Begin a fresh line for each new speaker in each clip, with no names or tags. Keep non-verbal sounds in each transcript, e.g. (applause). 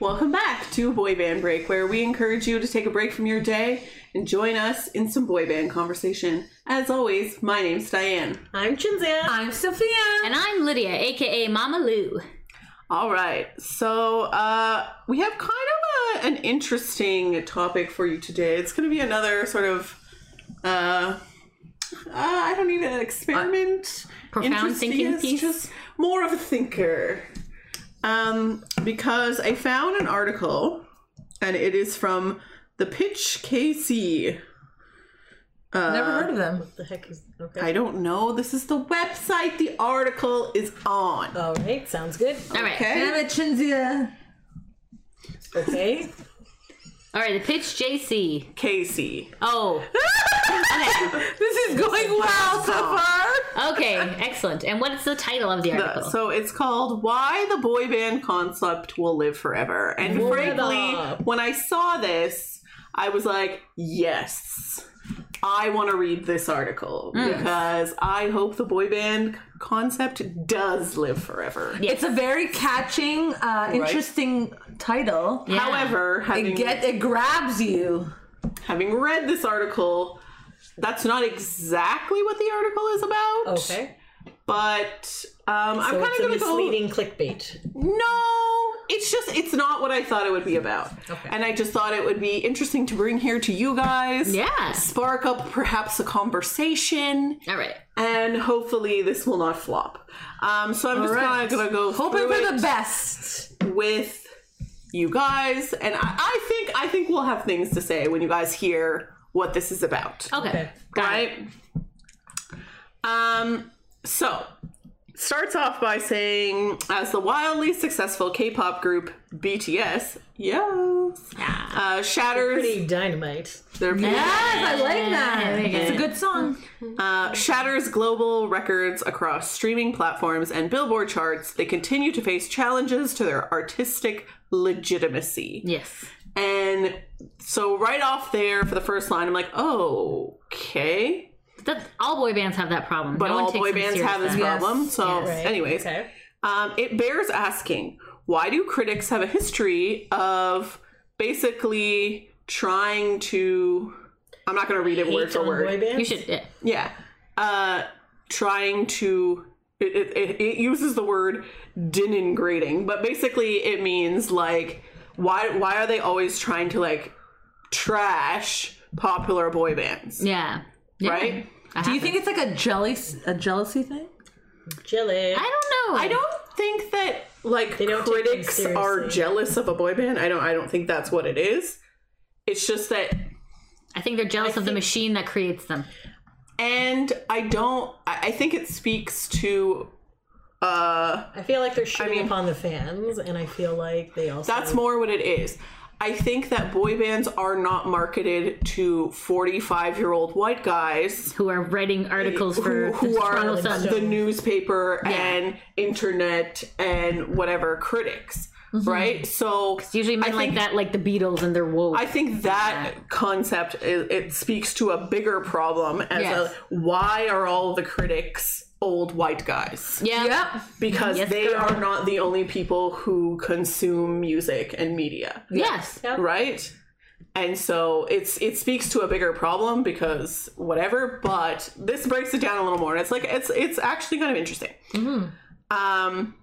Welcome back to Boy Band Break, where we encourage you to take a break from your day and join us in some boy band conversation. As always, my name's Diane.
I'm Chinzia.
I'm Sophia.
And I'm Lydia, aka Mama Lou.
All right, so uh, we have kind of a, an interesting topic for you today. It's going to be another sort of, uh, uh, I don't even experiment.
Profound
Interesting,
thinking
yes,
piece.
Just more of a thinker. Um, because I found an article, and it is from the Pitch KC.
Uh, Never heard of them.
What the heck is okay?
I don't know. This is the website the article is on.
All right, sounds good.
All right.
Okay.
Damn Chinzia.
Okay.
All right, the pitch JC.
Casey.
Oh, Okay. (laughs)
This is going well so far.
okay, excellent. And what's the title of the
The-
article?
so it's called "Why the Boy Band Concept Will Live Forever." And frankly,
up.
when I saw this, I was like, "Yes, I want to read this article mm. because I hope the boy band concept does live forever."
It's a very catching, uh, interesting title.
Yeah.
However, having
It get it grabs you.
having read this article, that's not exactly what the article is about.
Okay.
But um, I'm kind
it's
of
a
going to go.
misleading clickbait.
No, it's just it's not what I thought it would be about.
Okay.
And I just thought it would be interesting to bring here to you guys.
yeah.
Spark up perhaps a conversation,
All right.
and hopefully this will not flop. Um, so I'm just
right.
kind of gonna go
Hoping for
it
the best.
with you guys, and I, I think I think we'll have things to say when you guys hear what this is about.
Okay.
Okay.
Got it.
right? Um, so starts off by saying, as the wildly successful K-pop group BTS, yes, uh, shatters
Pretty dynamite.
their
Yes, I like that.
there you go.
It's a good song.
uh, shatters global records across streaming platforms and Billboard charts. They continue to face challenges to their artistic legitimacy.
Yes.
And so right off there for the first line, I'm like, oh, okay.
That, all boy bands have that problem.
But
no one
all
takes
boy bands have this
then.
Yes.
problem. So,
Yes.
Right.
anyways,
Okay.
um, it bears asking why do critics have a history of basically trying to. I'm not going to read it word for word.
boy bands.
You should. Yeah.
Yeah. Uh, trying to. It, it, it, it uses the word denigrating, but basically it means like why why are they always trying to like trash popular boy bands,
Yeah. Yeah.
right?
Do you think it's like a jelly, a jealousy thing?
Jelly.
I don't know.
I don't think that like
They don't take them
critics are
seriously.
jealous of a boy band. I don't. I don't think that's what it is. It's just that,
I think they're jealous of the machine that creates them.
and I don't. I, I think it speaks to. Uh,
I feel like they're shooting
mean-
upon the fans, and I feel like they also.
that's more what it is. I think that boy bands are not marketed to forty-five-year-old white guys
Who are writing articles for
who, who
the
are the newspaper
Yeah.
and internet and whatever critics, mm-hmm. right? So
Usually men
I
like
think-
that, like the Beatles and their woke.
I think that concept it, it speaks to a bigger problem as
Yes.
a why are all the critics old white guys?
yeah.
Yep.
Because
Yes,
they
girl.
are not the only people who consume music and media,
Yes.
Yep.
right? And so it's it speaks to a bigger problem because whatever, but this breaks it down a little more. And it's like it's it's actually kind of interesting. Um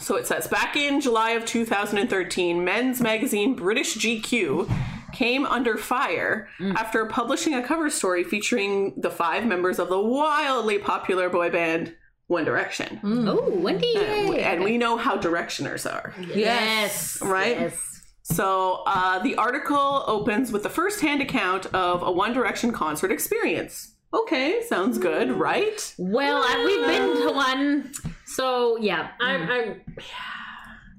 so it says back in July of 2013, men's magazine British GQ came under fire mm. after publishing a cover story featuring the five members of the wildly popular boy band One Direction. Mm.
Oh, Wendy.
And we know how Directioners are.
Yes.
Right?
Yes.
So uh, the article opens with the first-hand account of a One Direction concert experience. Okay, sounds good, mm. right?
Well, I- we've been to one. So, yeah.
I'm. I'm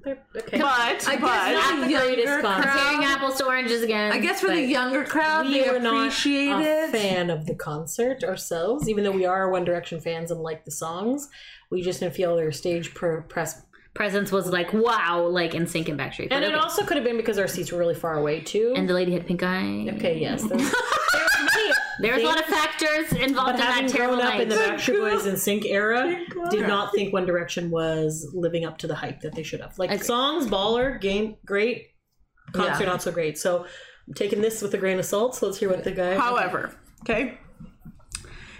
okay.
But,
I
but
guess
not
for
the
the
greatest
younger
concert.
Comparing
crowd,
apples to oranges again.
I guess for the younger crowd,
we
they
were not
appreciate
a
it.
fan of the concert ourselves, even though we are One Direction fans and like the songs. We just didn't feel their stage per- press.
Presence was like, wow, like NSYNC and Backstreet. But
And it
okay.
also could have been because our seats were really far away too.
And the lady had pink eye.
okay, yes. (laughs) There's, there's, me,
There's a lot of factors involved
But
in
having
that terrible
grown up
night.
in the Backstreet Boys and NSYNC era, did not think One Direction was living up to the hype that they should have. Like
Agreed.
songs, baller, game, great. Concert,
Yeah.
not so great. So I'm taking this with a grain of salt. So let's hear what the guy.
However, okay.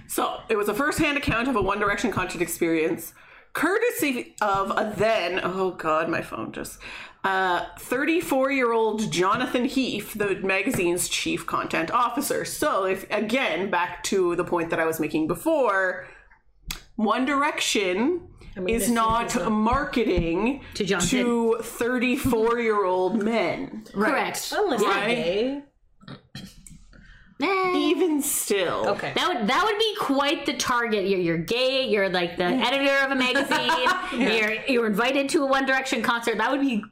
So it was a first-hand account of a One Direction concert experience, courtesy of a then oh god, my phone just uh 34-year-old Jonathan Heaf, the magazine's chief content officer. So if again back to the point that I was making before, One Direction
mean,
is not
is
marketing
To Jonathan.
to 34-year-old men.
Correct.
unless they're
Right.
Gay.
Eh.
Even still.
Okay.
That would that would be quite the target. You're you're gay. You're like the editor of a magazine. (laughs) You're you're invited to a One Direction concert. That would be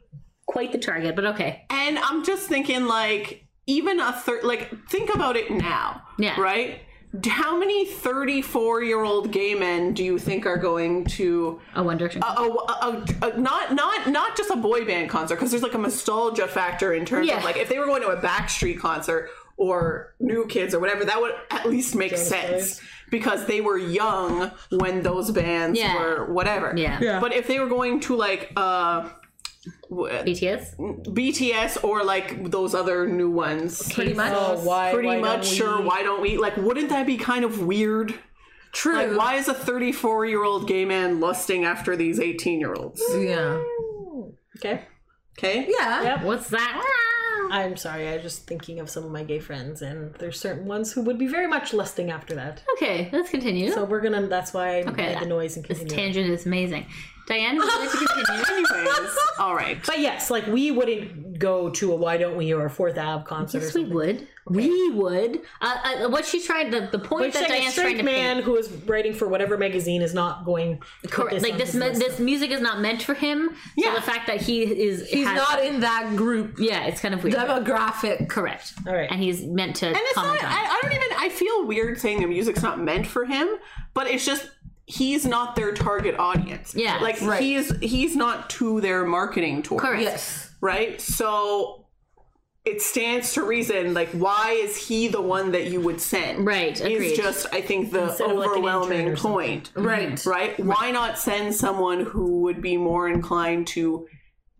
quite the target. But okay,
And I'm just thinking, like, even a third, like, think about it now.
Yeah.
Right? How many 34 year old gay men do you think are going to
a One Direction.
a, a, a, a- not not not just a boy band concert because there's like a nostalgia factor in terms
Yeah.
of like if they were going to a Backstreet concert or New Kids or whatever that would at least make sense
Brothers.
because they were young when those bands
Yeah.
were whatever.
Yeah.
Yeah.
But if they were going to like uh w-
BTS.
BTS or like those other new ones.
Pretty much.
Oh, why?
Pretty
why
much
don't
sure.
we-
Why don't we? Like, wouldn't that be kind of weird?
True.
Like, why is a 34 year old gay man lusting after these 18 year olds?
Yeah.
Okay.
Okay.
Yeah.
Yep.
What's that? (laughs)
I'm sorry. I was just thinking of some of my gay friends, and there's certain ones who would be very much lusting after that.
Okay, let's continue.
So we're gonna. That's why I
Okay,
made the noise and continue.
this tangent is amazing. Diane, would you like to continue? (laughs)
Anyways, all right.
But yes, like we wouldn't go to a Why Don't We or a Fourth Ave concert. or
yes, we
something.
would. We would. Uh, uh, what she's trying the the point
Like
that
saying a
Diane's trying
straight
to
man
make.
who is writing for whatever magazine is not going. to put
Correct. Like this, mu- this music is not meant for him.
Yeah.
So the fact that he is,
He's
has-
not in that group
Yeah, it's kind of weird.
demographic.
Correct.
All right.
And he's meant to
And it's not,
comment on. it.
I, I don't even, I feel weird saying the music's not meant for him, but it's just, he's not their target audience.
Yeah.
Like,
Right.
he's, he's not to their marketing tour.
Correct.
Yes.
Right? So it stands to reason, like, why is he the one that you would send?
Right, agreed.
Is just, I think, the
Instead of, like, an intern
overwhelming point.
Right.
Right? Why not send someone who would be more inclined to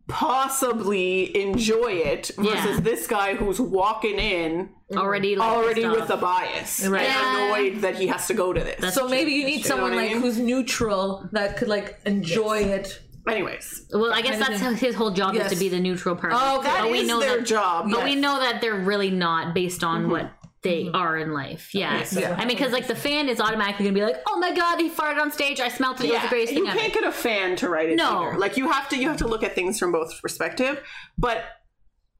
possibly enjoy it versus
Yeah.
this guy who's walking in mm-hmm.
already like,
already with a bias
Right.
and
Yeah.
annoyed that he has to go to this.
So maybe you need someone
what I
like
mean?
who's neutral that could like enjoy it.
Anyways,
Well, I guess that's how his whole job
Yes.
is to be the neutral party.
Oh, okay.
that
but we know
their
that,
job.
But we know that they're really not based on what mm-hmm. They mm-hmm. are in life. Yeah.
Yeah.
I mean, because like the fan is automatically gonna be like, "Oh my god, he farted on stage! I smelled it. It was
Yeah,
the greatest
you
thing
can't
ever."
get a fan to write it
No.
either. Like you have to, you have to look at things from both perspective. But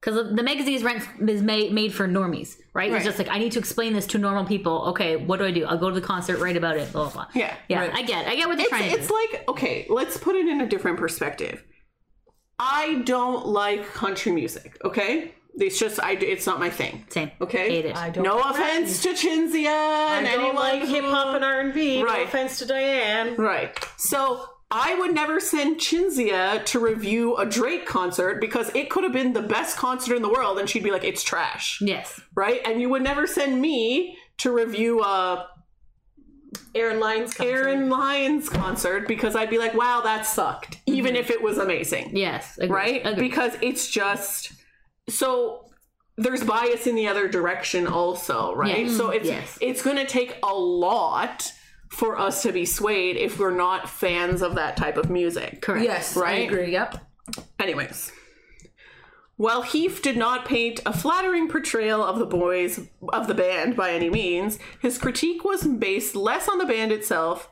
Because the magazine's rent is made made for normies, right?
Right.
It's just like I need to explain this to normal people. Okay, what do I do? I'll go to the concert, write about it, blah blah blah.
Yeah.
yeah.
Right.
I get, I get what they're
it's,
trying to
it's
do.
like okay, let's put it in a different perspective. I don't like country music. Okay, it's just I. It's not my thing.
Same.
Okay,
Hate it.
I don't.
No offense to Chinzia
I
and
don't
anyone
like hip hop and R and B.
Right.
No offense to Diane.
Right. So I would never send Chinzia to review a Drake concert because it could have been the best concert in the world and she'd be like, it's trash.
yes.
Right? And you would never send me to review a
Aaron Lyons. concert.
Aaron Lyons concert because I'd be like, wow, that sucked. Even mm-hmm. if it was amazing.
Yes. Agreed.
Right?
Agreed.
Because it's just so there's bias in the other direction also, right?
Yes.
So it's
Yes.
it's gonna take a lot for us to be swayed if we're not fans of that type of music.
Correct.
Yes, I
Right?
agree. Yep.
Anyways. While Heaf did not paint a flattering portrayal of the boys of the band by any means, his critique was based less on the band itself,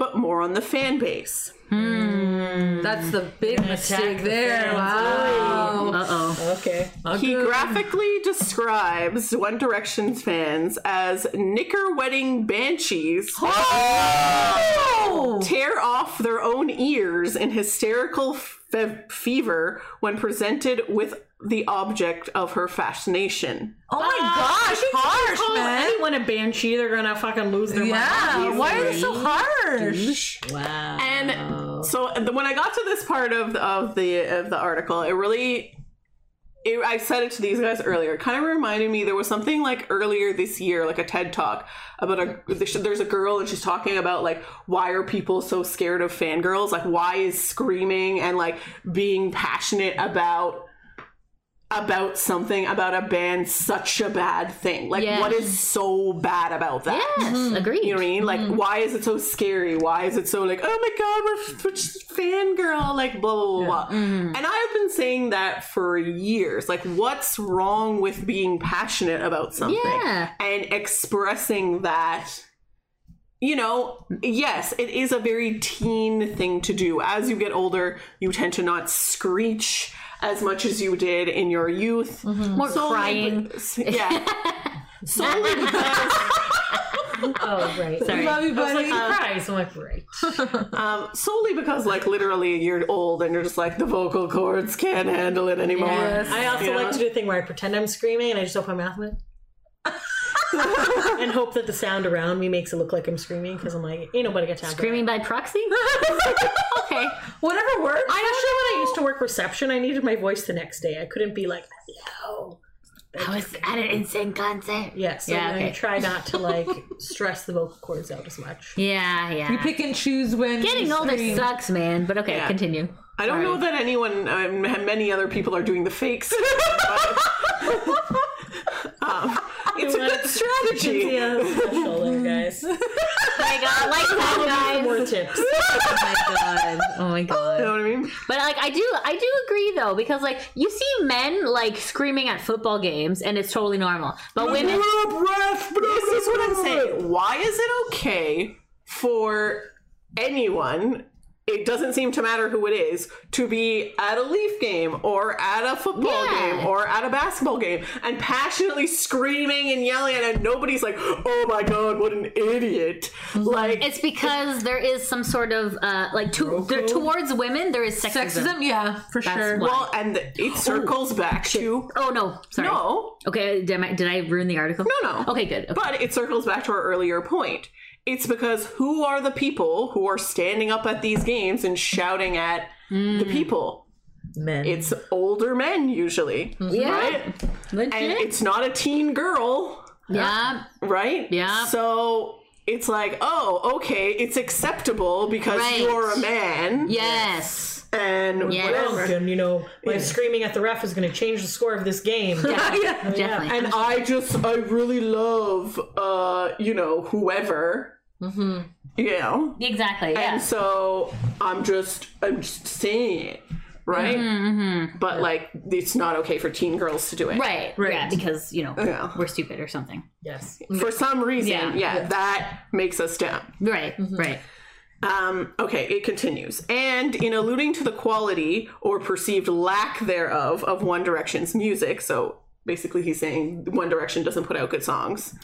but more on the fan base.
That's the big mistake there.
fans.
Wow.
Uh oh.
Okay.
He graphically describes One Direction's fans as knicker wetting banshees
Oh!
tear off their own ears in hysterical fe- fever when presented with the object of her fascination.
Oh my ah, gosh, harsh, man.
Anyone a banshee, they're gonna fucking lose their
Yeah,
mind.
why are they so harsh?
Wow.
And so the- when I got to this part of the, of the of the article, it really it, I said it to these guys earlier. It kind of reminded me there was something like earlier this year, like a TED talk about a there's a girl and she's talking about like why are people so scared of fangirls? Like why is screaming and like being passionate about about something about a band such a bad thing? Like
Yeah.
what is so bad about that?
Yes, mm-hmm. agreed.
You know what I mean? Like, mm-hmm. why is it so scary? Why is it so like, oh my god, we're, we're just fangirl, like blah blah blah blah. Mm-hmm. And I've been saying that for years. Like, what's wrong with being passionate about something
Yeah.
and expressing that? You know, yes, it is a very teen thing to do. As you get older, you tend to not screech as much as you did in your youth.
More
Solely
crying.
be- yeah. (laughs) Solely because
Oh, right.
Sorry.
Love you,
I was like,
buddy.
surprise. I'm like, right.
Um, solely because, like, literally, you're old and you're just like the vocal cords can't handle it anymore.
Yes.
I also
You know?
like to do a thing where I pretend I'm screaming and I just open my mouth and, (laughs) and hope that the sound around me makes it look like I'm screaming because I'm like, ain't nobody got time. for.
Screaming by proxy? (laughs) okay.
Whatever works.
I actually, when I used to work reception, I needed my voice the next day. I couldn't be like, hello.
I was at an insane concert.
Yeah, so
Yeah,
I try not to like (laughs) stress the vocal cords out as much.
Yeah, yeah.
You pick and choose when
Getting
you
older
scream.
sucks, man. But okay,
Yeah.
continue.
I don't know that anyone, um, many other people are doing the fakes. Um, (laughs) it's a good strategy.
Special (laughs) there, guys.
Oh my god, like that, (laughs)
More tips.
Oh my god. Oh my god.
You know what I mean?
But like I do I do agree though, because like you see men like screaming at football games and it's totally normal. But women
This is what I'm saying. Why is it okay for anyone? It doesn't seem to matter who it is to be at a Leaf game or at a football
Yeah.
game or at a basketball game and passionately screaming and yelling and nobody's like, "Oh my god, what an idiot!" Like
it's because there is some sort of uh like to, there, towards women there is sexism.
Sexism, yeah, for
That's
sure.
why.
well, and it circles back to
Oh no, sorry.
no,
Okay, did I, did I ruin the article?
No, no.
Okay, good. Okay.
But it circles back to our earlier point. It's because who are the people who are standing up at these games and shouting at the people?
Men.
It's older men usually,
Yeah.
right?
Legit.
And it's not a teen girl,
yeah.
right?
Yeah.
So it's like, oh, okay, it's acceptable because
Right.
you're a man
Yes.
and
Yes.
whatever.
And you know, my screaming at the ref is going to change the score of this game. (laughs)
Definitely. Definitely.
And I just, I really love, uh, you know, whoever. Mm-hmm. You know?
exactly. Yeah.
And so I'm just I'm just saying it, right?
Mm-hmm,
But like it's not okay for teen girls to do it.
right.
Right.
Yeah, because you know
Yeah.
we're stupid or something.
yes.
For some reason,
Yeah.
yeah, that makes us down.
Right. Right.
Um, okay, it continues. And in alluding to the quality or perceived lack thereof of One Direction's music, so basically he's saying One Direction doesn't put out good songs.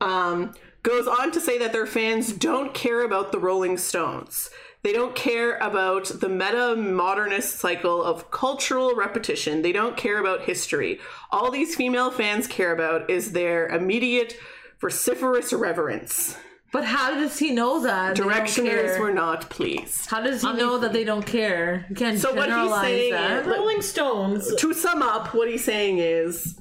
Um, goes on to say that their fans don't care about the Rolling Stones. They don't care about the meta modernist cycle of cultural repetition. They don't care about history. All these female fans care about is their immediate vociferous reverence.
but how does he know that?
Directioners were not pleased.
How does he know that they don't care? You can't
So what he's saying
that.
is-
Rolling Stones.
To sum up, what he's saying is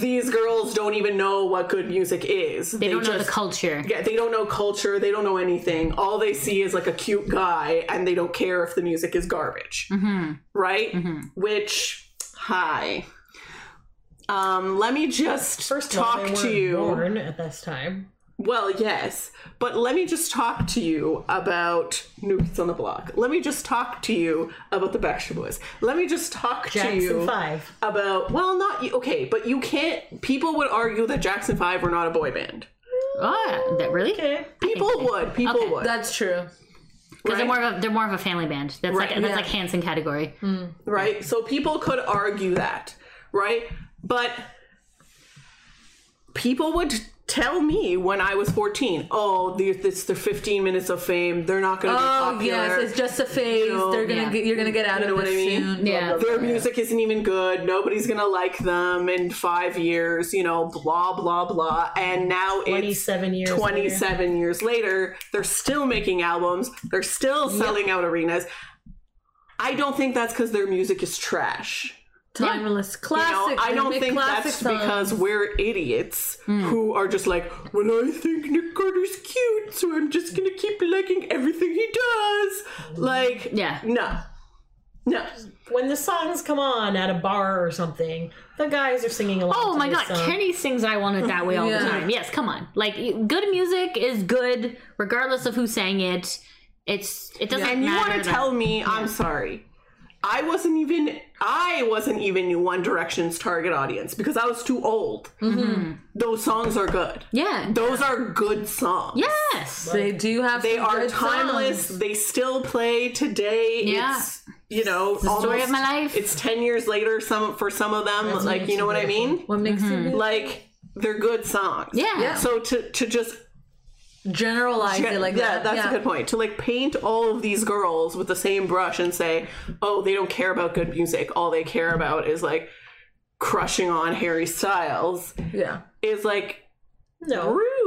these girls don't even know what good music is.
They, don't know the culture.
Yeah, they don't know culture. They don't know anything. All they see is like a cute guy, and they don't care if the music is garbage.
Mm-hmm.
Right? Which, hi. Um, let me just
First of all,
talk
they
to you.
born at this time.
Well, yes, but let me just talk to you about New Kids on the Block. Let me just talk to you about the Backstreet Boys. Let me just talk to you
Five.
about well, not you. Okay, but you can't. People would argue that Jackson Five were not a boy band.
Oh, that really?
Okay.
People would. People
Okay.
would.
That's true.
Because they're more of a they're more of a family band. That's
Right,
like that's
yeah.
like Hanson category. Hmm.
right? So people could argue that, right? But people would tell me when I was 14, oh, the- it's the 15 minutes of fame. They're not going to be
Oh
popular.
yes, it's just a phase.
know,
They're gonna
yeah.
get, you're gonna get out
You know
of
what I mean?
soon.
Yeah.
Their music isn't even good. Nobody's gonna like them in five years. You know, blah blah blah. And now it's
27 years
27 years later. They're still making albums. They're still selling out arenas. I don't think that's because their music is trash.
Timeless
You know,
classic.
I don't think that's
songs.
because we're idiots hmm. who are just like, well, I think Nick Carter's cute, so I'm just gonna keep liking everything he does. Like,
Yeah.
no, no.
When the songs come on at a bar or something, the guys are singing along.
Oh my god,
song.
Kenny sings I Want It That Way all (laughs)
Yeah.
the time. Yes, come on. Like good music is good regardless of who sang it. It's it doesn't
And you want to tell me? I'm sorry. I wasn't even I wasn't even One Direction's target audience because I was too old. Those songs are good.
Yeah.
Those are good songs.
Yes.
They do have.
They
some
are
good
timeless.
songs.
They still play today.
Yeah.
It's you know
the story of my life.
It's ten years later. Some for some of them,
That's
like you know what I mean.
What makes
Mm-hmm.
it
Like they're good songs.
Yeah.
Yeah.
So to to just
generalize it like
yeah,
that?
that's
yeah.
a good point. To like paint all of these girls with the same brush and say, oh, they don't care about good music. All they care about is like crushing on Harry Styles
Yeah.
is like
No.
rude,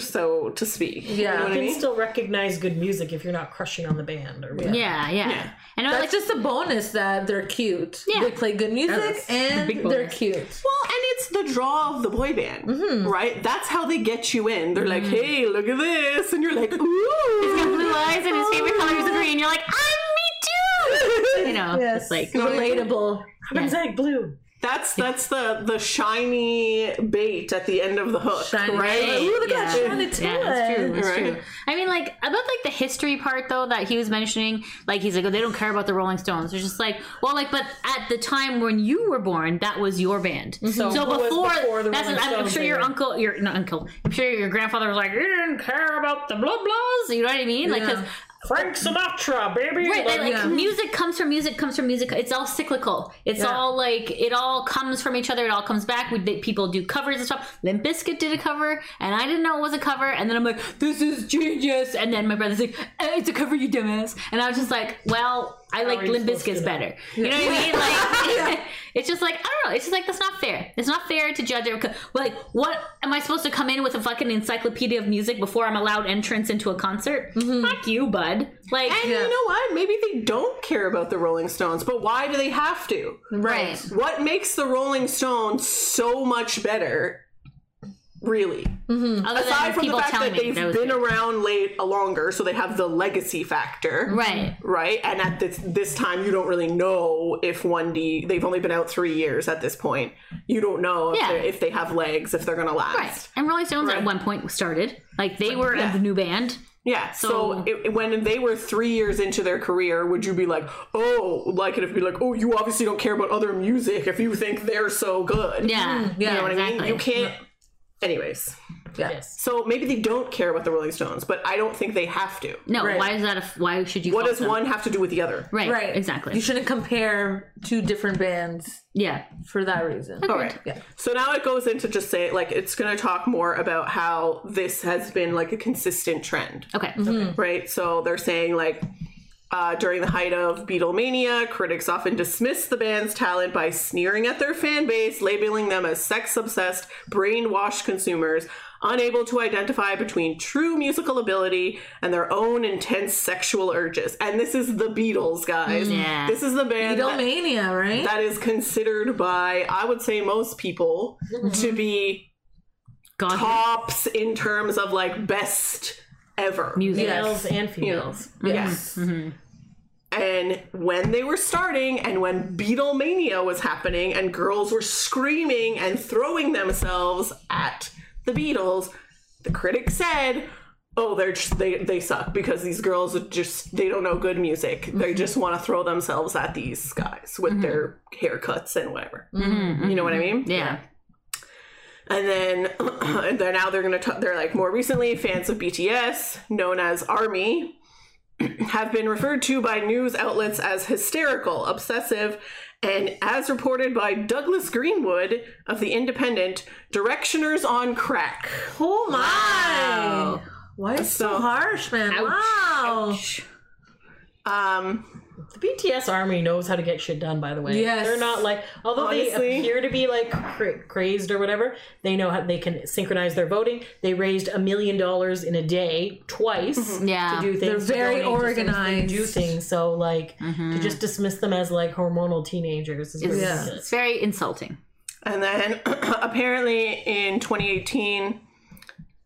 so to speak.
Yeah.
You know
You
what I
can
mean?
still recognize good music if you're not crushing on the band or whatever.
Yeah, yeah.
Yeah.
And I
That's
like
just a bonus that they're cute.
Yeah.
They play good music
That's
and they're cute.
Well, and it's the draw of the boy band,
Mm-hmm.
right? That's how they get you in. They're like, "Hey, look at this," and you're like, "Ooh." (laughs)
He's got blue eyes and his (laughs) favorite color is green. You're like, I'm me too. (laughs) You know,
Yes.
it's like
Relatable.
Adam's egg blue.
That's that's the the shiny bait at the end of the hook,
Shiny
right?
bait. Ooh, look at
yeah.
Shiny too.
Yeah, that's true. That's
Right.
true. I mean, like about like the history part though that he was mentioning. Like he's like, oh, they don't care about the Rolling Stones. They're just like, well, like, but at the time when you were born, that was your band. Mm-hmm. So,
who was
before,
before the
that's,
Rolling
I'm, I'm sure your uncle, your not uncle, I'm sure your grandfather was like, you didn't care about the blah blahs. You know what I mean? Like,
Yeah.
because
Frank Sinatra, baby.
Right, like, like,
Yeah.
music comes from music, comes from music. It's all cyclical. It's
Yeah.
all like it all comes from each other. It all comes back. We did, people do covers and stuff. Limp Bizkit did a cover, and I didn't know it was a cover. And then I'm like, "This is genius!" And then my brother's like, "It's a cover, you dumbass." And I was just like, "Well, I like
are
Limp Bizkit's better." You know what I mean? Like, (laughs) (laughs) it's just like I don't know. It's just like that's not fair. It's not fair to judge it. Like, what am I supposed to come in with a fucking encyclopedia of music before I'm allowed entrance into a concert? Mm-hmm. Fuck you, bud. Like,
And
Yeah.
you know what? Maybe they don't care about the Rolling Stones, but why do they have to?
right.
What makes the Rolling Stones so much better? Really, mm-hmm.
Other
aside from the fact that they've
that
been
good.
around late a longer, so they have the legacy factor,
right.
right? And at this this time, you don't really know if one D. They've only been out three years at this point. You don't know if,
Yeah.
if they have legs, if they're gonna last.
Right. And Rolling Stones
Right.
at one point started. Like they were
Yeah.
the new band.
Yeah. So,
So-
it, when they were three years into their career, would you be like, oh, like it if be like, oh, you obviously don't care about other music if you think they're so good.
Yeah.
yeah,
You know what I mean? You can't. Anyways,
Yeah.
Yes.
so maybe they don't care about the Rolling Stones, but I don't think they have to.
No,
Right.
why is that a why should you
What
fault
does
them?
one have to do with the other?
Right.
Right.
Exactly.
You shouldn't compare two different bands
yeah.
for that reason.
All right.
Yeah.
So now it goes into just say like it's going to talk more about how this has been like a consistent trend.
Okay. Mm-hmm.
right? So they're saying like uh, during the height of Beatlemania, critics often dismissed the band's talent by sneering at their fan base, labeling them as sex-obsessed, brainwashed consumers, unable to identify between true musical ability and their own intense sexual urges. And this is the Beatles, guys.
Yeah.
This is the band that-
Beatlemania, right?
that is considered by, I would say, most people to be
God
tops in terms of like best ever.
music.
Males and females. Mm-hmm. Mm-hmm.
yes. Mm-hmm.
And when they were starting, and when Beatlemania was happening, and girls were screaming and throwing themselves at the Beatles, the critics said, "Oh, they're just, they they suck because these girls are just they don't know good music. They just want to throw themselves at these guys with their haircuts and whatever. You know what I mean?
Yeah.
And then, (clears throat) and then now they're gonna. T- they're like more recently, fans of BTS, known as Army, (clears throat) have been referred to by news outlets as hysterical, obsessive, and as reported by Douglas Greenwood of the Independent, directioners on crack.
Oh my!
Wow.
Why is so
So-
harsh, man? Wow.
Um,
The BTS army knows how to get shit done. By the way,
Yes.
they're not like although
Honestly.
they appear to be like cra- crazed or whatever. They know how they can synchronize their voting. They raised a million dollars in a day twice
Yeah.
to do things.
They're very
donate to things,
organized.
Do things so like
Mm-hmm.
to just dismiss them as like hormonal teenagers is
It's,
ridiculous.
it's very insulting.
And then (clears throat) apparently in 2018,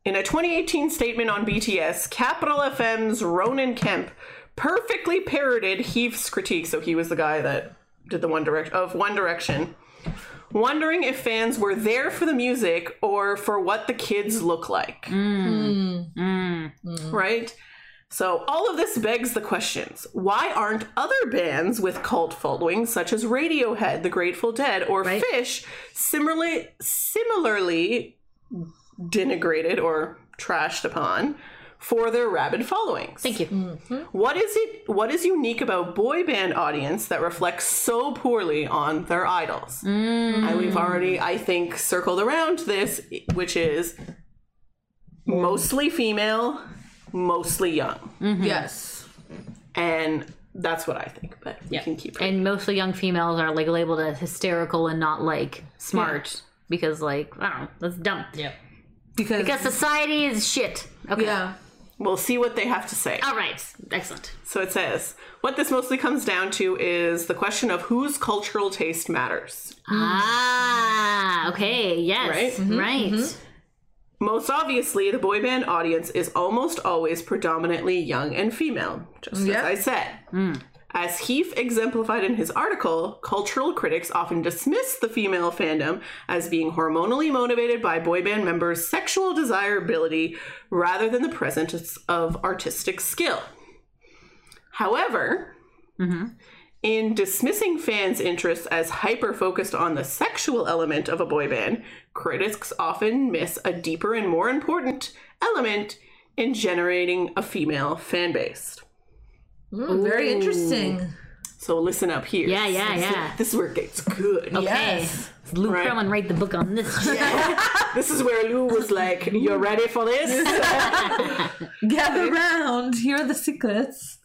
in a 2018 statement on BTS, Capital FM's Roman Kemp perfectly parroted Heaf's critique. So he was the guy that did the One Direction of One Direction, wondering if fans were there for the music or for what the kids look like. Mm. Mm. Mm. Right? So all of this begs the questions. Why aren't other bands with cult followings such as Radiohead, The Grateful Dead, or
Right.
Phish similarly similarly denigrated or trashed upon for their rabid followings?
Thank you. Mm-hmm.
What is it what is unique about boy band audience that reflects so poorly on their idols? Mm. And we've already, I think, circled around this, which is mostly female, mostly young. Mm-hmm.
Yes.
And that's what I think, but you
Yeah.
can keep it.
And mostly young females are like labeled as hysterical and not like smart because like I don't know that's dumb.
Yeah.
Because,
Because society is shit. Okay.
yeah.
We'll see what they have to say.
All right. Excellent.
So it says, what this mostly comes down to is the question of whose cultural taste matters.
Ah. Okay. Yes.
Right? Mm-hmm.
Right. Mm-hmm. Mm-hmm.
Most obviously, the boy band audience is almost always predominantly young and female, just
Yeah.
as I said. Hmm. As Heaf exemplified in his article, cultural critics often dismiss the female fandom as being hormonally motivated by boy band members' sexual desirability rather than the presence of artistic skill. However, mm-hmm. in dismissing fans' interests as hyper focused on the sexual element of a boy band, critics often miss a deeper and more important element in generating a female fan base.
Mm, very interesting.
So listen up here.
Yeah, yeah,
This is-
yeah.
This is where it gets good.
Okay.
Yes.
Lou
Right.
Pearlman write the book on this.
This is where Lou was like, "You're ready for this?" (laughs)
Gather round. Here are the secrets.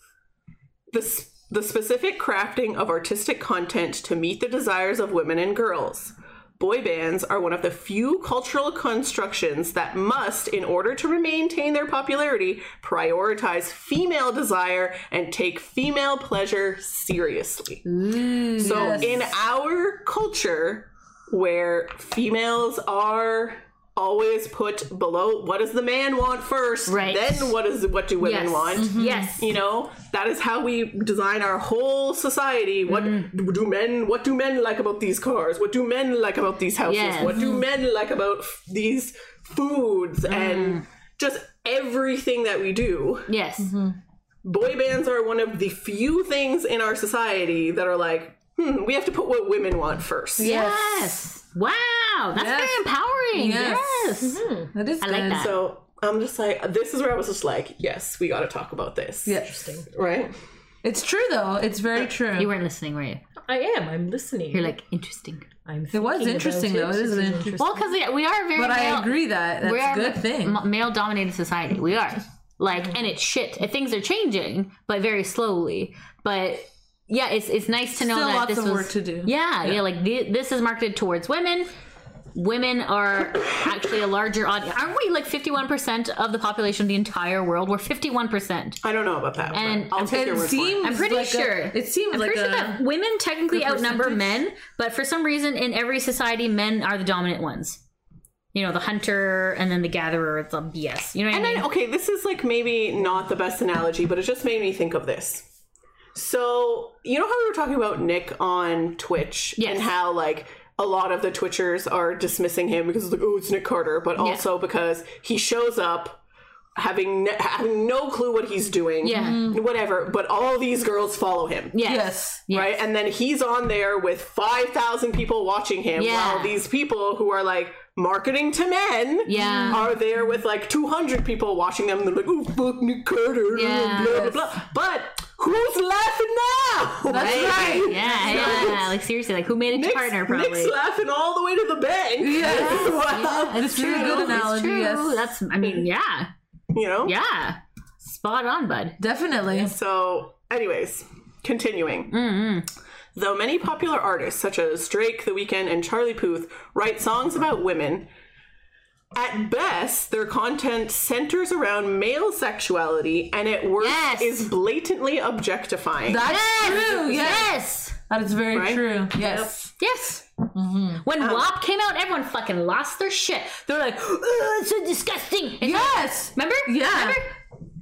the, s- the specific crafting of artistic content to meet the desires of women and girls. Boy bands are one of the few cultural constructions that must, in order to maintain their popularity, prioritize female desire and take female pleasure seriously. Mm, so,
yes.
in our culture, where females are always put below what does the man want first
Right.
then what is what do women
yes.
want
Yes.
you know that is how we design our whole society what
Mm-hmm.
do men what do men like about these cars what do men like about these houses
Yes.
what do men like about f- these foods
Mm.
and just everything that we do
Yes.
boy bands are one of the few things in our society that are like hmm, we have to put what women want first
Yes. Wow. That's
Yes.
very empowering.
Yes.
Yes.
That is
I like that.
so i'm just like this is where i was just like yes we got to talk about this
Yeah.
Interesting.
right
It's true though. It's very true.
You weren't listening, were you?
I am. I'm listening.
You're like interesting.
I'm.
It was interesting though. It is
This
an interesting.
Well, because we, we are very.
but
male,
I agree that that's
we are
a good thing.
Male dominated society. We are like, and it's shit. And Things are changing, but very slowly. But yeah, it's it's nice to know
Still
that
lots
this
of
was,
work to do.
Yeah, yeah. like th- this is marketed towards women. Women are (coughs) actually a larger audience. Aren't we like fifty one percent of the population of the entire world? We're fifty one percent.
i don't know about that
And-
i'll take
it
your word for it
seems
I'm pretty
like a-
sure.
it seems
I'm
like
pretty
a,
sure that women technically outnumber men, but for some reason, in every society, men are the dominant ones. You know, the hunter and then the gatherer. It's a BS. You know what
And
I mean?
then, okay, this is like maybe not the best analogy, but it just made me think of this. So, you know how we were talking about Nick on Twitch
Yes.
and how like a lot of the Twitchers are dismissing him because it's like, oh, it's Nick Carter, but also because he shows up having ne- having no clue what he's doing,
Yeah. Mm-hmm.
whatever. But all these girls follow him.
yes.
yes.
Yes.
Right, and then he's on there with five thousand people watching him,
Yeah.
while these people who are like marketing to men,
Yeah.
are there with like two hundred people watching them. And they're like, "Oh fuck, Nick Carter,"
Yeah.
blah blah blah. But who's laughing now?
That's
Right.
right.
Yeah, yeah. Like seriously, like who made it to
Nick's,
partner? Probably.
Nick's laughing all the way to the bank.
Yes. (laughs)
Wow.
It's true. Good
It's
analogy.
true.
Yes.
That's. I mean, yeah,
You know.
yeah. Spot on, bud.
Definitely.
So, anyways, Continuing. Mm-hmm. Though many popular artists, such as Drake, The Weeknd, and Charlie Puth, write songs about women, at best, their content centers around male sexuality and at worst
Yes.
is blatantly objectifying.
That's
Yes!
true. Yes.
Yes!
That is very
Right?
true. Yes.
Yes.
Mm-hmm.
When
Um,
WAP came out, everyone fucking lost their shit. They're like, "Ugh, it's so disgusting. It's
Yes.
Remember?
Yeah.
Remember?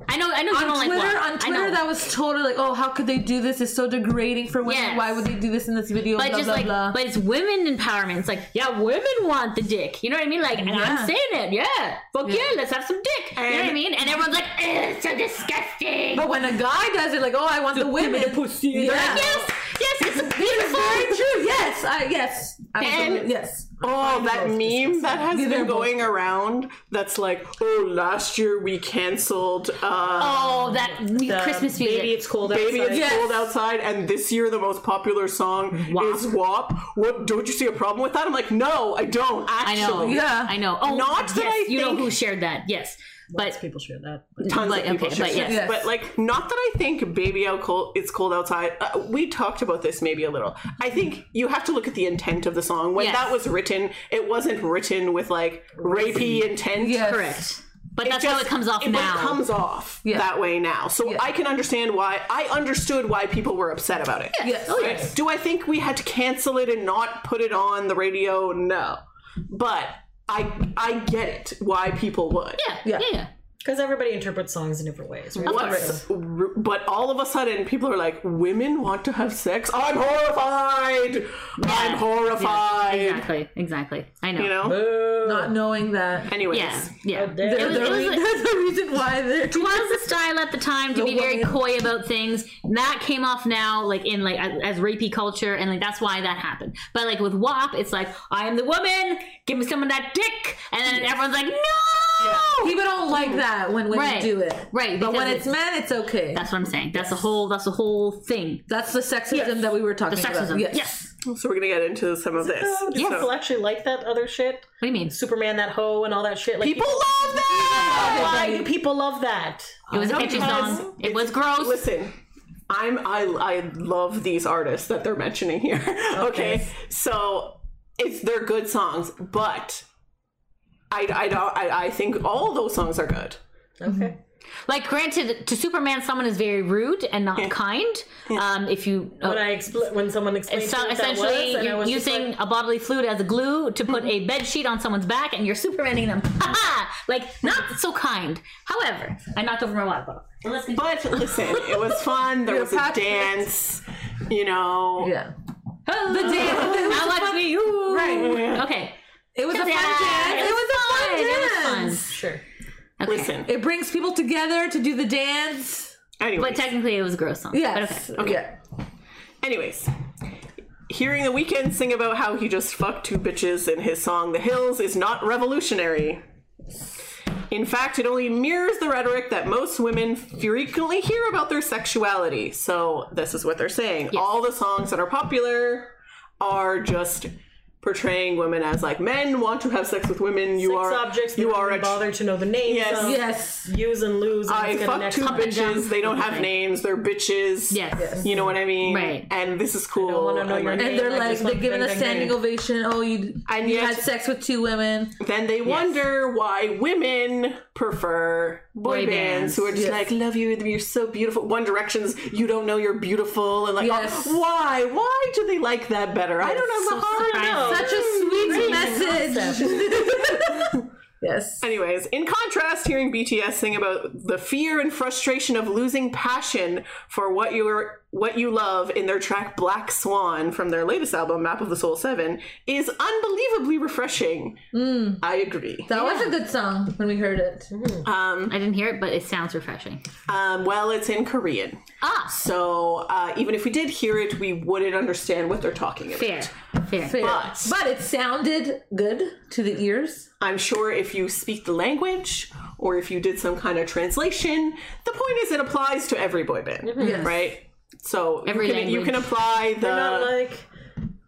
I know. I know
On
don't like
Twitter, on Twitter, that was totally like, oh, how could they do this? It's so degrading for women.
Yes.
Why would they do this in this video?
But
blah,
just
blah,
like,
blah.
but it's women empowerment. It's like, yeah, women want the dick. You know what I mean? Like, and I'm saying it. Yeah, fuck yeah, let's have some dick. you know what I mean? And everyone's like, it's so disgusting.
But when a guy does it, like, oh, I want the women.
to pussy.
Yeah.
yes, yes, it's
It's
beautiful.
very true. Yes, I yes, absolutely.
And-
yes.
Oh, that meme that has
They're
been
both-
going around that's like, oh, last year we canceled uh,
Oh, that
The
Christmas music.
Baby, it's cold
Baby
outside.
It's
Yes.
Cold Outside, and this year the most popular song
WAP.
is WAP. What, don't you see a problem with that? I'm like, no, I don't,
I
actually.
know.
Yeah.
I know. Oh,
Not that
yes,
I
you know who shared that. Yes,
Lots
but
of people share that.
Tons
But-
of people
okay,
share
but
shit.
yes.
Yes.
But like, not that I think "Baby Out Cold," it's cold outside. Uh, we talked about this maybe a little. I think you have to look at the intent of the song. When
Yes.
that was written, it wasn't written with like rapey intent.
Yes.
correct. But that's how it comes off
it,
now.
It comes off
Yeah.
that way now. So
Yeah.
I can understand why. I understood why people were upset about it.
Yes.
Oh,
Right? Do I think we had to cancel it and not put it on the radio? No. But I I get it why people would.
yeah,
Yeah.
yeah, yeah.
Because everybody interprets songs in different ways. Right?
What's, r- but all of a sudden, people are like, "Women want to have sex." I'm horrified. I'm
Yeah.
horrified.
Exactly, exactly. I know.
You know.
Boo.
Not knowing that.
Anyways,
Yeah, yeah.
How dare
It was,
the,
it was like-
they're the reason why they're.
it was the style at the time to
The
be very
woman.
coy about things. That came off now, like in like as, as rapey culture, and like that's why that happened. But like with WAP, it's like I am the woman. Give me some of that dick, and then everyone's like, no.
People don't like that when women
Right.
do it.
Right,
But when
because
it's men, it's okay.
That's what I'm saying. That's the whole. That's the whole thing.
That's the sexism that we were
The
talking
sexism.
about.
Yes.
so we're gonna get into some of this.
Oh, do
Yes.
people actually like that other shit?
What do you mean?
Superman, that hoe, and all that shit. Like
People love that.
Why do people love that?
It was a
know
catchy song. It was gross.
Listen, I'm I I love these artists that they're mentioning here. (laughs) okay, so it's they're good songs, but I I don't I, I think all those songs are good.
Okay.
Like, granted, to Superman, someone is very rude and not kind. Um, if you uh,
When I expl- when someone explains
It's so-
what that
essentially
was, and I
you-
was just
using
like,
a bodily fluid as a glue to put a bed sheet on someone's back and you're supermaning them. Haha! like, not so kind. However, I knocked over my water bottle. So let's continue.
But listen, it was fun. There was a
passionate.
dance. You know,
Yeah.
the
dance-
Now watch me, you.
Right.
Okay.
It was a fun
Yeah,
dance.
it
It was a fun
fun. It was fun.
dance.
sure.
listen.
It brings people together to do the dance.
Anyways,
But technically, it was a gross song.
Yes.
But okay.
Yeah.
anyways, hearing the Weeknd sing about how he just fucked two bitches in his song "The Hills" is not revolutionary. In fact, it only mirrors the rhetoric that most women frequently hear about their sexuality. So, this is what they're saying. All the songs that are popular are just portraying women as like men want to have sex with women. You
Sex
are
objects.
you
You
are
are
a
bother to know the names.
Yes.
of,
Yes.
Use and lose. And
I
it's
fuck two
come
bitches. They don't have
Okay.
names. They're bitches.
Yes.
You know what I mean?
Right.
And this is cool.
Oh, I wanna know
And,
your
like,
name.
And they're like, they're giving a
bang, bang,
standing
bang.
ovation. Oh, you,
And
you
yet-
had sex with two women.
Then they wonder why women prefer boy,
Boy
bands,
bands.
who are just
Yes.
like, love you, you're so beautiful. One Direction's, you don't know you're beautiful. And like, oh,
Yes.
oh, why? Why do they like that better? I don't know.
so
the heart.
surprising.
Such a sweet
Great
message. (laughs) yes.
Anyways, in contrast, hearing BTS sing about the fear and frustration of losing passion for what you're what you love in their track Black Swan from their latest album, Map of the Soul 7, is unbelievably refreshing. I agree.
That was a good song when we heard it.
Um,
I didn't hear it, but it sounds refreshing.
um, well, it's in Korean.
Ah,
So uh, even if we did hear it, we wouldn't understand what they're talking about.
fair. Fair.
Fair.
But-
but it sounded good to the ears.
I'm sure if you speak the language or if you did some kind of translation, the point is it applies to every boy band,
Yes.
right? So
Every
you, can, you can apply the
Not like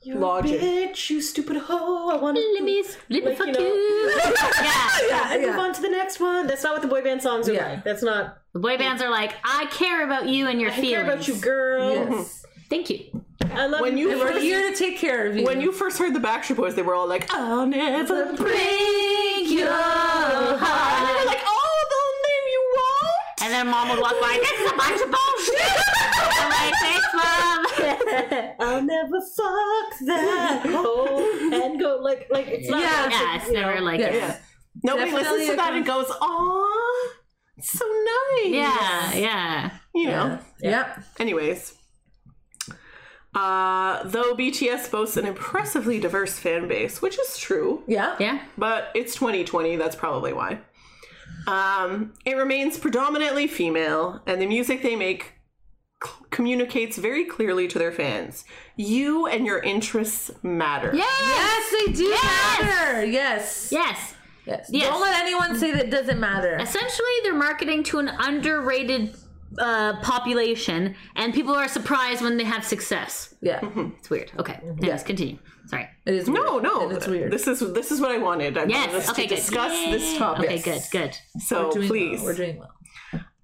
you
logic.
bitch, you stupid hoe. I want
Let
to
me, let me
Like,
fuck
you
you. (laughs)
know-
yeah.
Yeah,
move on to the next one. That's not what the boy band songs are
Yeah.
like. That's not.
The boy bands are like, I care about you and your
I
feelings.
I care about you, girl.
Yes. (laughs)
Thank you.
I love
When you
And we're
first,
here to take care of you.
when you first heard the Backstreet Boys, they were all like, "I'll never break
Break your heart.
were like, "Oh, they'll name you won't."
And then mom would walk by, this is a bunch of bullshit. I'm like, thanks, mom. (laughs)
I'll never fuck that (laughs) hoe and go like like it's not
Yeah.
like,
yeah, it's
you know,
never like,
Yes.
Yeah. Nobody
Definitely
listens to that
con-
and goes, "Aw, it's so nice."
yeah, yeah.
You know.
Yeah. Yep.
Anyways. Uh, though BTS boasts an impressively diverse fan base, which is true,
Yeah.
Yeah.
but it's 2020, that's probably why. Um, it remains predominantly female, and the music they make c- communicates very clearly to their fans. You and your interests matter.
Yes.
Yes, they do
Yes.
matter. Yes.
Yes.
Yes.
Yes.
Don't let anyone say that doesn't matter.
Essentially, they're marketing to an underrated uh, population, and people are surprised when they have success.
Yeah.
It's weird. Okay. Let's continue. Sorry.
It is
No,
weird.
no,
And it's weird.
This is this is what I wanted. I
Yes.
wanted us
Okay.
to
Good.
discuss this topic.
Okay. Good. Good.
So
Doing
please,
well. We're doing well.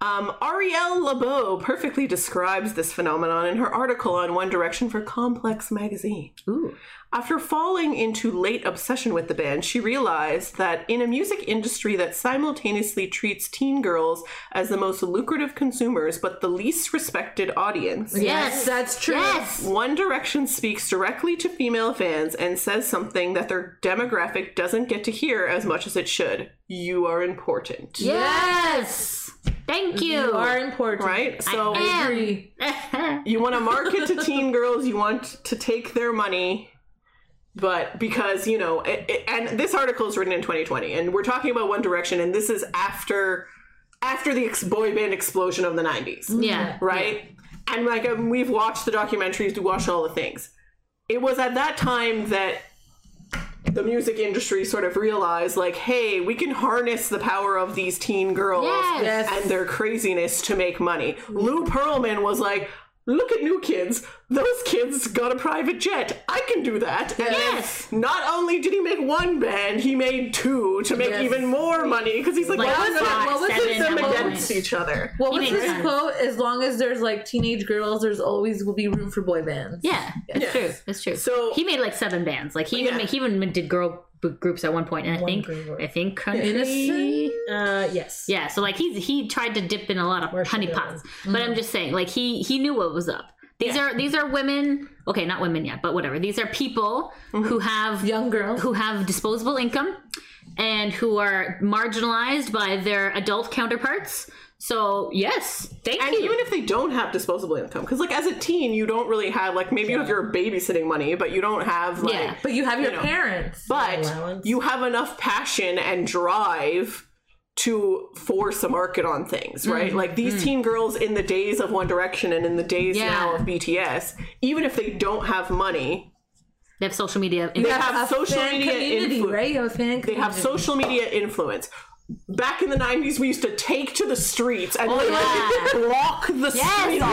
Um, Arielle LeBeau perfectly describes this phenomenon in her article on One Direction for Complex magazine.
Ooh.
After falling into late obsession with the band, she realized that in a music industry that simultaneously treats teen girls as the most lucrative consumers but the least respected audience,
Yes.
That's true.
Yes.
One Direction speaks directly to female fans and says something that their demographic doesn't get to hear as much as it should. You are important.
Yes. Thank you.
You are important.
Right? So
am.
Agree. (laughs)
you want to market to teen girls you want to take their money but because you know it, it- and this article is written in 2020 and we're talking about one direction and this is after after the ex- boy band explosion of the 90s
yeah.
right and like um, we've watched the documentaries we watched all the things it was at that time that the music industry sort of realized like hey we can harness the power of these teen girls
Yes.
Yes.
and their craziness to make money. Lou Pearlman was like, look at new kids. Those kids got a private jet. I can do that. And
Yes.
not only did he make one band, he made two to make
Yes.
even more money because he's like,
Like
why not
five,
what was
seven
them against each other?
What
He
was his
sense.
quote? As long as there's like teenage girls, there's always will be room for boy bands.
Yeah, it's
Yeah.
true. It's true.
So-
he made like seven bands. Like he even
Yeah.
he even did girl b- groups at one point, and I
One
think
group.
I think (laughs) country.
Innocent?
Uh, yes.
Yeah, so like he's he tried to dip in a lot of
Where's she
honey
going?
pots, but I'm just saying like he he knew what was up. These are these are women. Okay, not women yet, but whatever. These are people who have
Young girls.
who have disposable income and who are marginalized by their adult counterparts. So yes, thank
And
you.
even if they don't have disposable income, because like as a teen, you don't really have like maybe you have your babysitting money, but you don't have like
Yeah.
But you have your
know.
parents.
but
Allowance.
you have enough passion and drive to force a market on things, right?
Mm-hmm.
Like these teen girls in the days of One Direction and in the days
Yeah.
now of BTS, even if they don't have money,
they have social media.
they have,
a
social media
community,
influ-
right? You have a fan
They have social media influence. Back in the '90s, we used to take to the streets and like,
Oh, yeah.
block the
Yes,
street off.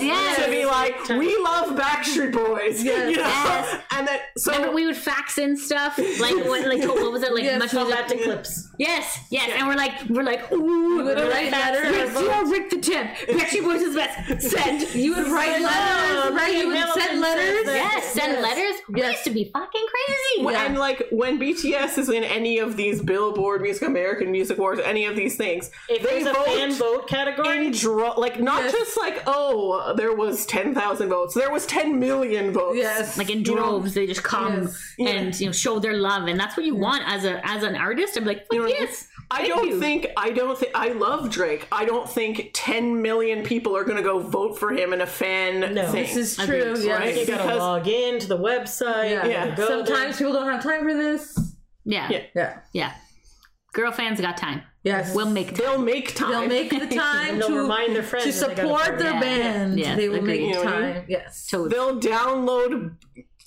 Yes.
to be like, "We love Backstreet Boys," (laughs) you know.
Yes.
And then so
Remember we would fax in stuff like what like what was it like (laughs)
Yes,
MuchMusic-
Elastic clips.
Yes, yes, and we're like we're like ooh, we're
write
like,
letters.
Rick, zero, Rick the tip, Backstreet Boys is best. Send.
You would write letters, right? You would send letters.
that.
Yes, send
Yes.
letters. We
Yes.
used to be fucking crazy.
Well,
Yeah.
And like when BTS is in any of these Billboard Music American Music Awards, any of these things,
If
they
there's a
vote
fan vote category,
in draw. Like not
Yes.
just like oh, there was ten thousand votes. There was ten million votes.
Yes.
Like in
You know,
droves, they just come
Yes.
and you know show their love, and that's what you want as a as an artist. I'm like, fuck
know,
yes.
I don't
you.
think I don't think I love Drake. I don't think ten million people are gonna go vote for him in a fan
No.
thing.
This is true. Yes.
Right?
you gotta log in to the website.
Yeah.
Yeah.
gotta go
Sometimes people don't have time for this.
Yeah,
Yeah.
yeah,
Yeah.
Girl fans got time.
Yes.
We'll make time.
They'll make time.
They'll make the (laughs) time to
remind their friends
to
that they gotta
support
vote.
their
Yeah.
band.
Yes,
they will
agreed.
make
You know what I mean?
time. Yes.
So
They'll download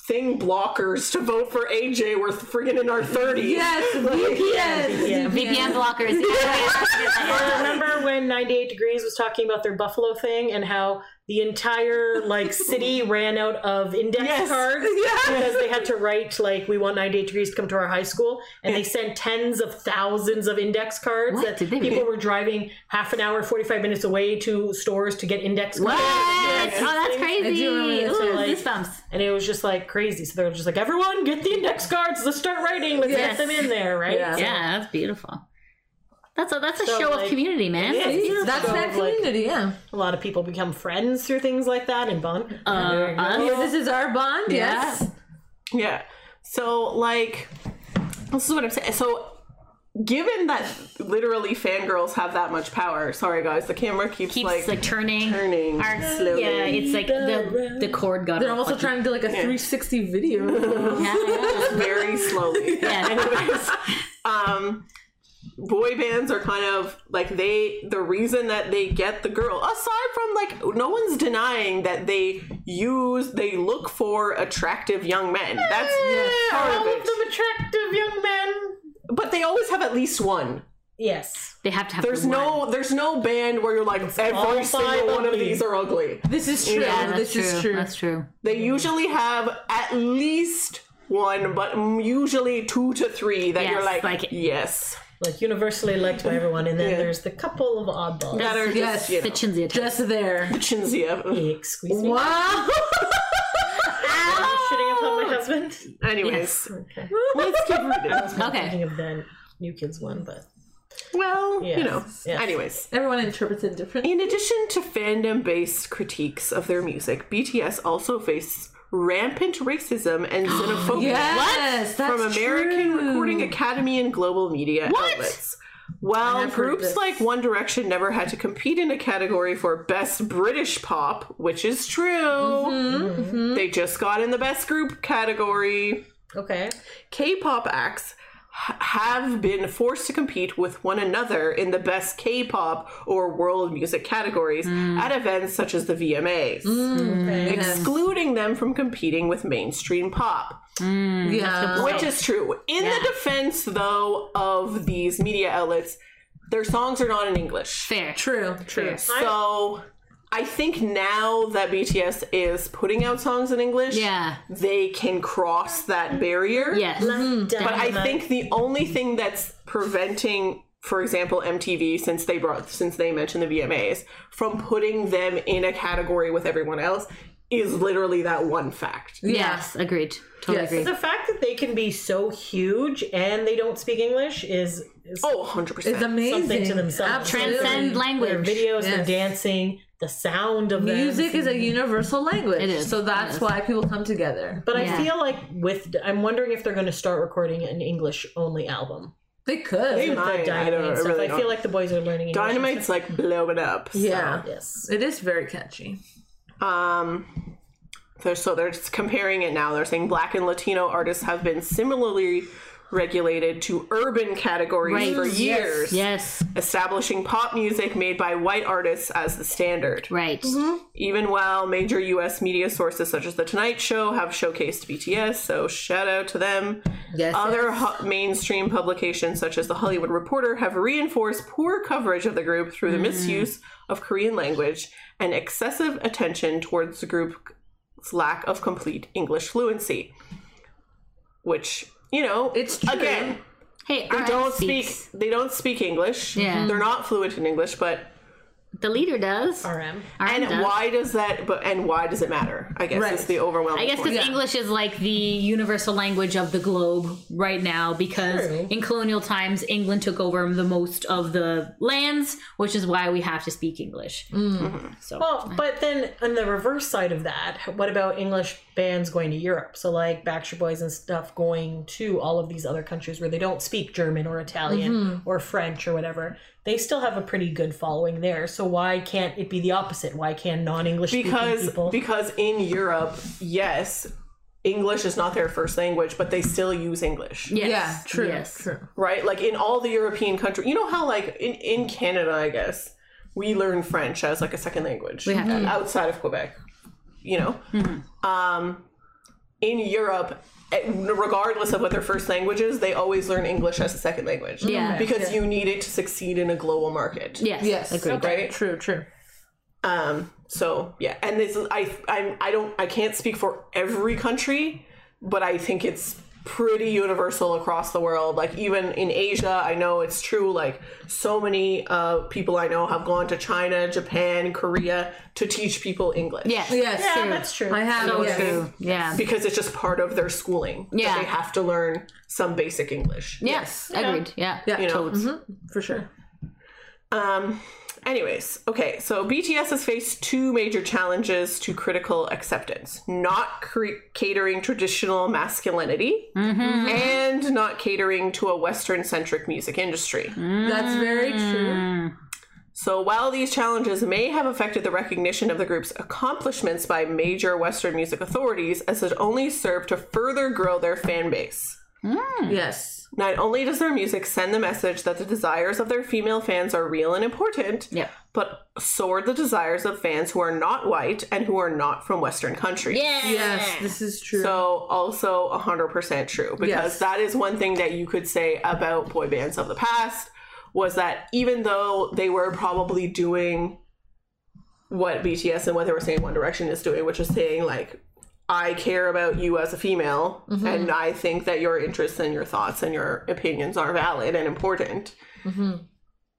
thing blockers to vote for AJ. We're friggin' in our thirties.
Yes. (laughs) VPN.
Yeah.
VPN blockers. (laughs)
Well, remember when 98 Degrees was talking about their Buffalo thing and how the entire like city (laughs) ran out of index
Yes.
cards (laughs) because they had to write like we want 98 degrees to come to our high school and they sent tens of thousands of index cards
What?
that people
really?
were driving half an hour 45 minutes away to stores to get index cards
What?
Yes.
Oh, that's crazy.
this,
like-
goosebumps.
and it was just like crazy so they were just like everyone get the index cards let's start writing let's
Yes.
get them in there right
Yeah.
So-
Yeah, that's beautiful. That's a that's a
So,
show
like,
of community, man.
it
That's
is.
beautiful.
That's
So,
that
like-
community, yeah.
a lot of people become friends through things like that and bond
Uh,
There you go.
us?
Yeah, this is our bond,
Yeah.
yes.
Yeah. So like this is what I'm saying. So given that literally fangirls have that much power, sorry guys, the camera keeps,
keeps
like,
like, turning.
turning
Our,
slowly.
yeah, it's like the the cord got.
They're also
fucking-
trying to do like a 360 video. (laughs)
Yeah, yeah.
very slowly. (laughs)
Yeah.
Anyways, um boy bands are kind of like they the reason that they get the girl aside from like no one's denying that they use they look for attractive young men that's part of
all
it
of them attractive young men
but they always have at least one
yes
They have to have.
There's
the one.
no there's no band where you're like
all
every single one of these are ugly.
This is true.
Yeah,
this
true.
is true.
That's true.
They usually have at least one, but usually two to three that you're like,
like-
yes.
Like universally liked by everyone and then
Yeah.
there's the couple of oddballs
That are
Yes.
just, you
The
know,
Chinzia type.
Just there.
The Chinzia.
excuse me
Wow. (laughs)
Shitting upon my husband
Anyways,
okay
let's keep reading. (laughs)
Okay.
thinking of the new kids one but
Well,
Yes,
you know.
yes.
Anyways.
Everyone interprets it differently.
In addition to fandom based critiques of their music, BTS also faces rampant racism and (gasps) xenophobia.
Yes,
from American
true.
Recording Academy and global media
What?
outlets. While groups like One Direction never had to compete in a category for Best British Pop, which is true,
Mm-hmm.
they just got in the Best Group category.
okay
K pop acts have been forced to compete with one another in the Best K pop or world music categories at events such as the VMAs,
okay
Yes.
excluding them from competing with mainstream pop.
Yeah.
Which is true. In
Yeah.
the defense, though, of these media outlets, their songs are not in English.
Fair.
True.
True.
So I think now that BTS is putting out songs in English,
Yeah.
they can cross that barrier.
Yes. Mm-hmm.
But I think the only thing that's preventing, for example, MTV, since they brought since they mentioned the VMAs, from putting them in a category with everyone else is literally that one fact.
Yes. Agreed. Totally
Yes.
agree.
the fact that they can be so huge and they don't speak English is, is
Oh, 100%.
It's amazing.
something to themselves.
Absolutely.
Transcend
their
language.
videos, their
Yes.
dancing, the sound of them.
Music is a universal language.
It is.
So that's
It is.
why people come together.
But
Yeah.
I feel like with I'm wondering if they're going to start recording an English only album.
They could.
They
With
might.
the
I
Dynamite
don't- I
stuff.
really
I feel
don't.
like the boys are learning English.
Dynamite's like blowing up. so.
yeah.
Yes.
It is very catchy.
Um, so they're just comparing it now. They're saying black and Latino artists have been similarly regulated to urban categories
Right.
for years,
Yes.
establishing pop music made by white artists as the standard.
Right. Mm-hmm.
Even while major U.S. media sources such as The Tonight Show have showcased BTS, so shout out to them.
Yes.
Other ho- mainstream publications, such as The Hollywood Reporter, have reinforced poor coverage of the group through the mm. misuse of Korean language and excessive attention towards the group's lack of complete English fluency. Which, you know,
It's true.
again,
Hey,
they
RM
don't speak they don't speak English.
Yeah.
They're not fluent in English, but
The leader does.
RM.
RM
and
does.
why does that but and why does it matter? I guess
Right.
is the overwhelming
I guess because.
Yeah.
English is like the universal language of the globe right now because
True.
in colonial times England took over the most of the lands, which is why we have to speak English. Mm. So
Well, but then on the reverse side of that, what about English bands going to Europe? So like Backstreet Boys and stuff going to all of these other countries where they don't speak German or Italian mm-hmm. or French or whatever. They still have a pretty good following there. So why can't it be the opposite? Why can non-English speaking
because
people?
because in Europe, yes, English is not their first language, but they still use English.
yes,
Yeah. True.
yes.
True.
Right? Like in all the European countries, you know how like in, in Canada, I guess, we learn French as like a second language
We have to.
outside of Quebec. You know?
Mm-hmm.
Um in Europe, eh, regardless of what their first language is, they always learn English as a second language.
Yeah.
Because you need it to succeed in a global market.
Yes,
Yes.
agreed.
Right?
True. True.
Um, So yeah, and this is I I I don't I can't speak for every country, but I think it's pretty universal across the world. Like even in Asia, I know it's true. Like so many uh, people I know have gone to China, Japan, Korea to teach people English.
Yes.
Yes,
Yeah,
true.
that's true.
I have.
So
yes.
true. Yeah.
Because it's just part of their schooling. that
Yeah.
they have to learn some basic English.
Yes. Agreed. Yeah.
Yeah.
You know.
Totes.
For sure.
Um, anyways, okay, so BTS has faced two major challenges to critical acceptance not cre- catering traditional masculinity mm-hmm. and not catering to a Western centric music industry.
That's very true. Mm.
So, while these challenges may have affected the recognition of the group's accomplishments by major Western music authorities, as it only served to further grow their fan base. Mm.
Yes.
Not only does their music send the message that the desires of their female fans are real and important,
Yep.
but so are the desires of fans who are not white and who are not from Western countries.
Yeah.
Yes, this is true.
So also 100% true because
Yes.
that is one thing that you could say about boy bands of the past was that even though they were probably doing what BTS and what they were saying One Direction is doing, which is saying like I care about you as a female
Mm-hmm.
and I think that your interests and your thoughts and your opinions are valid and important.
Mm-hmm.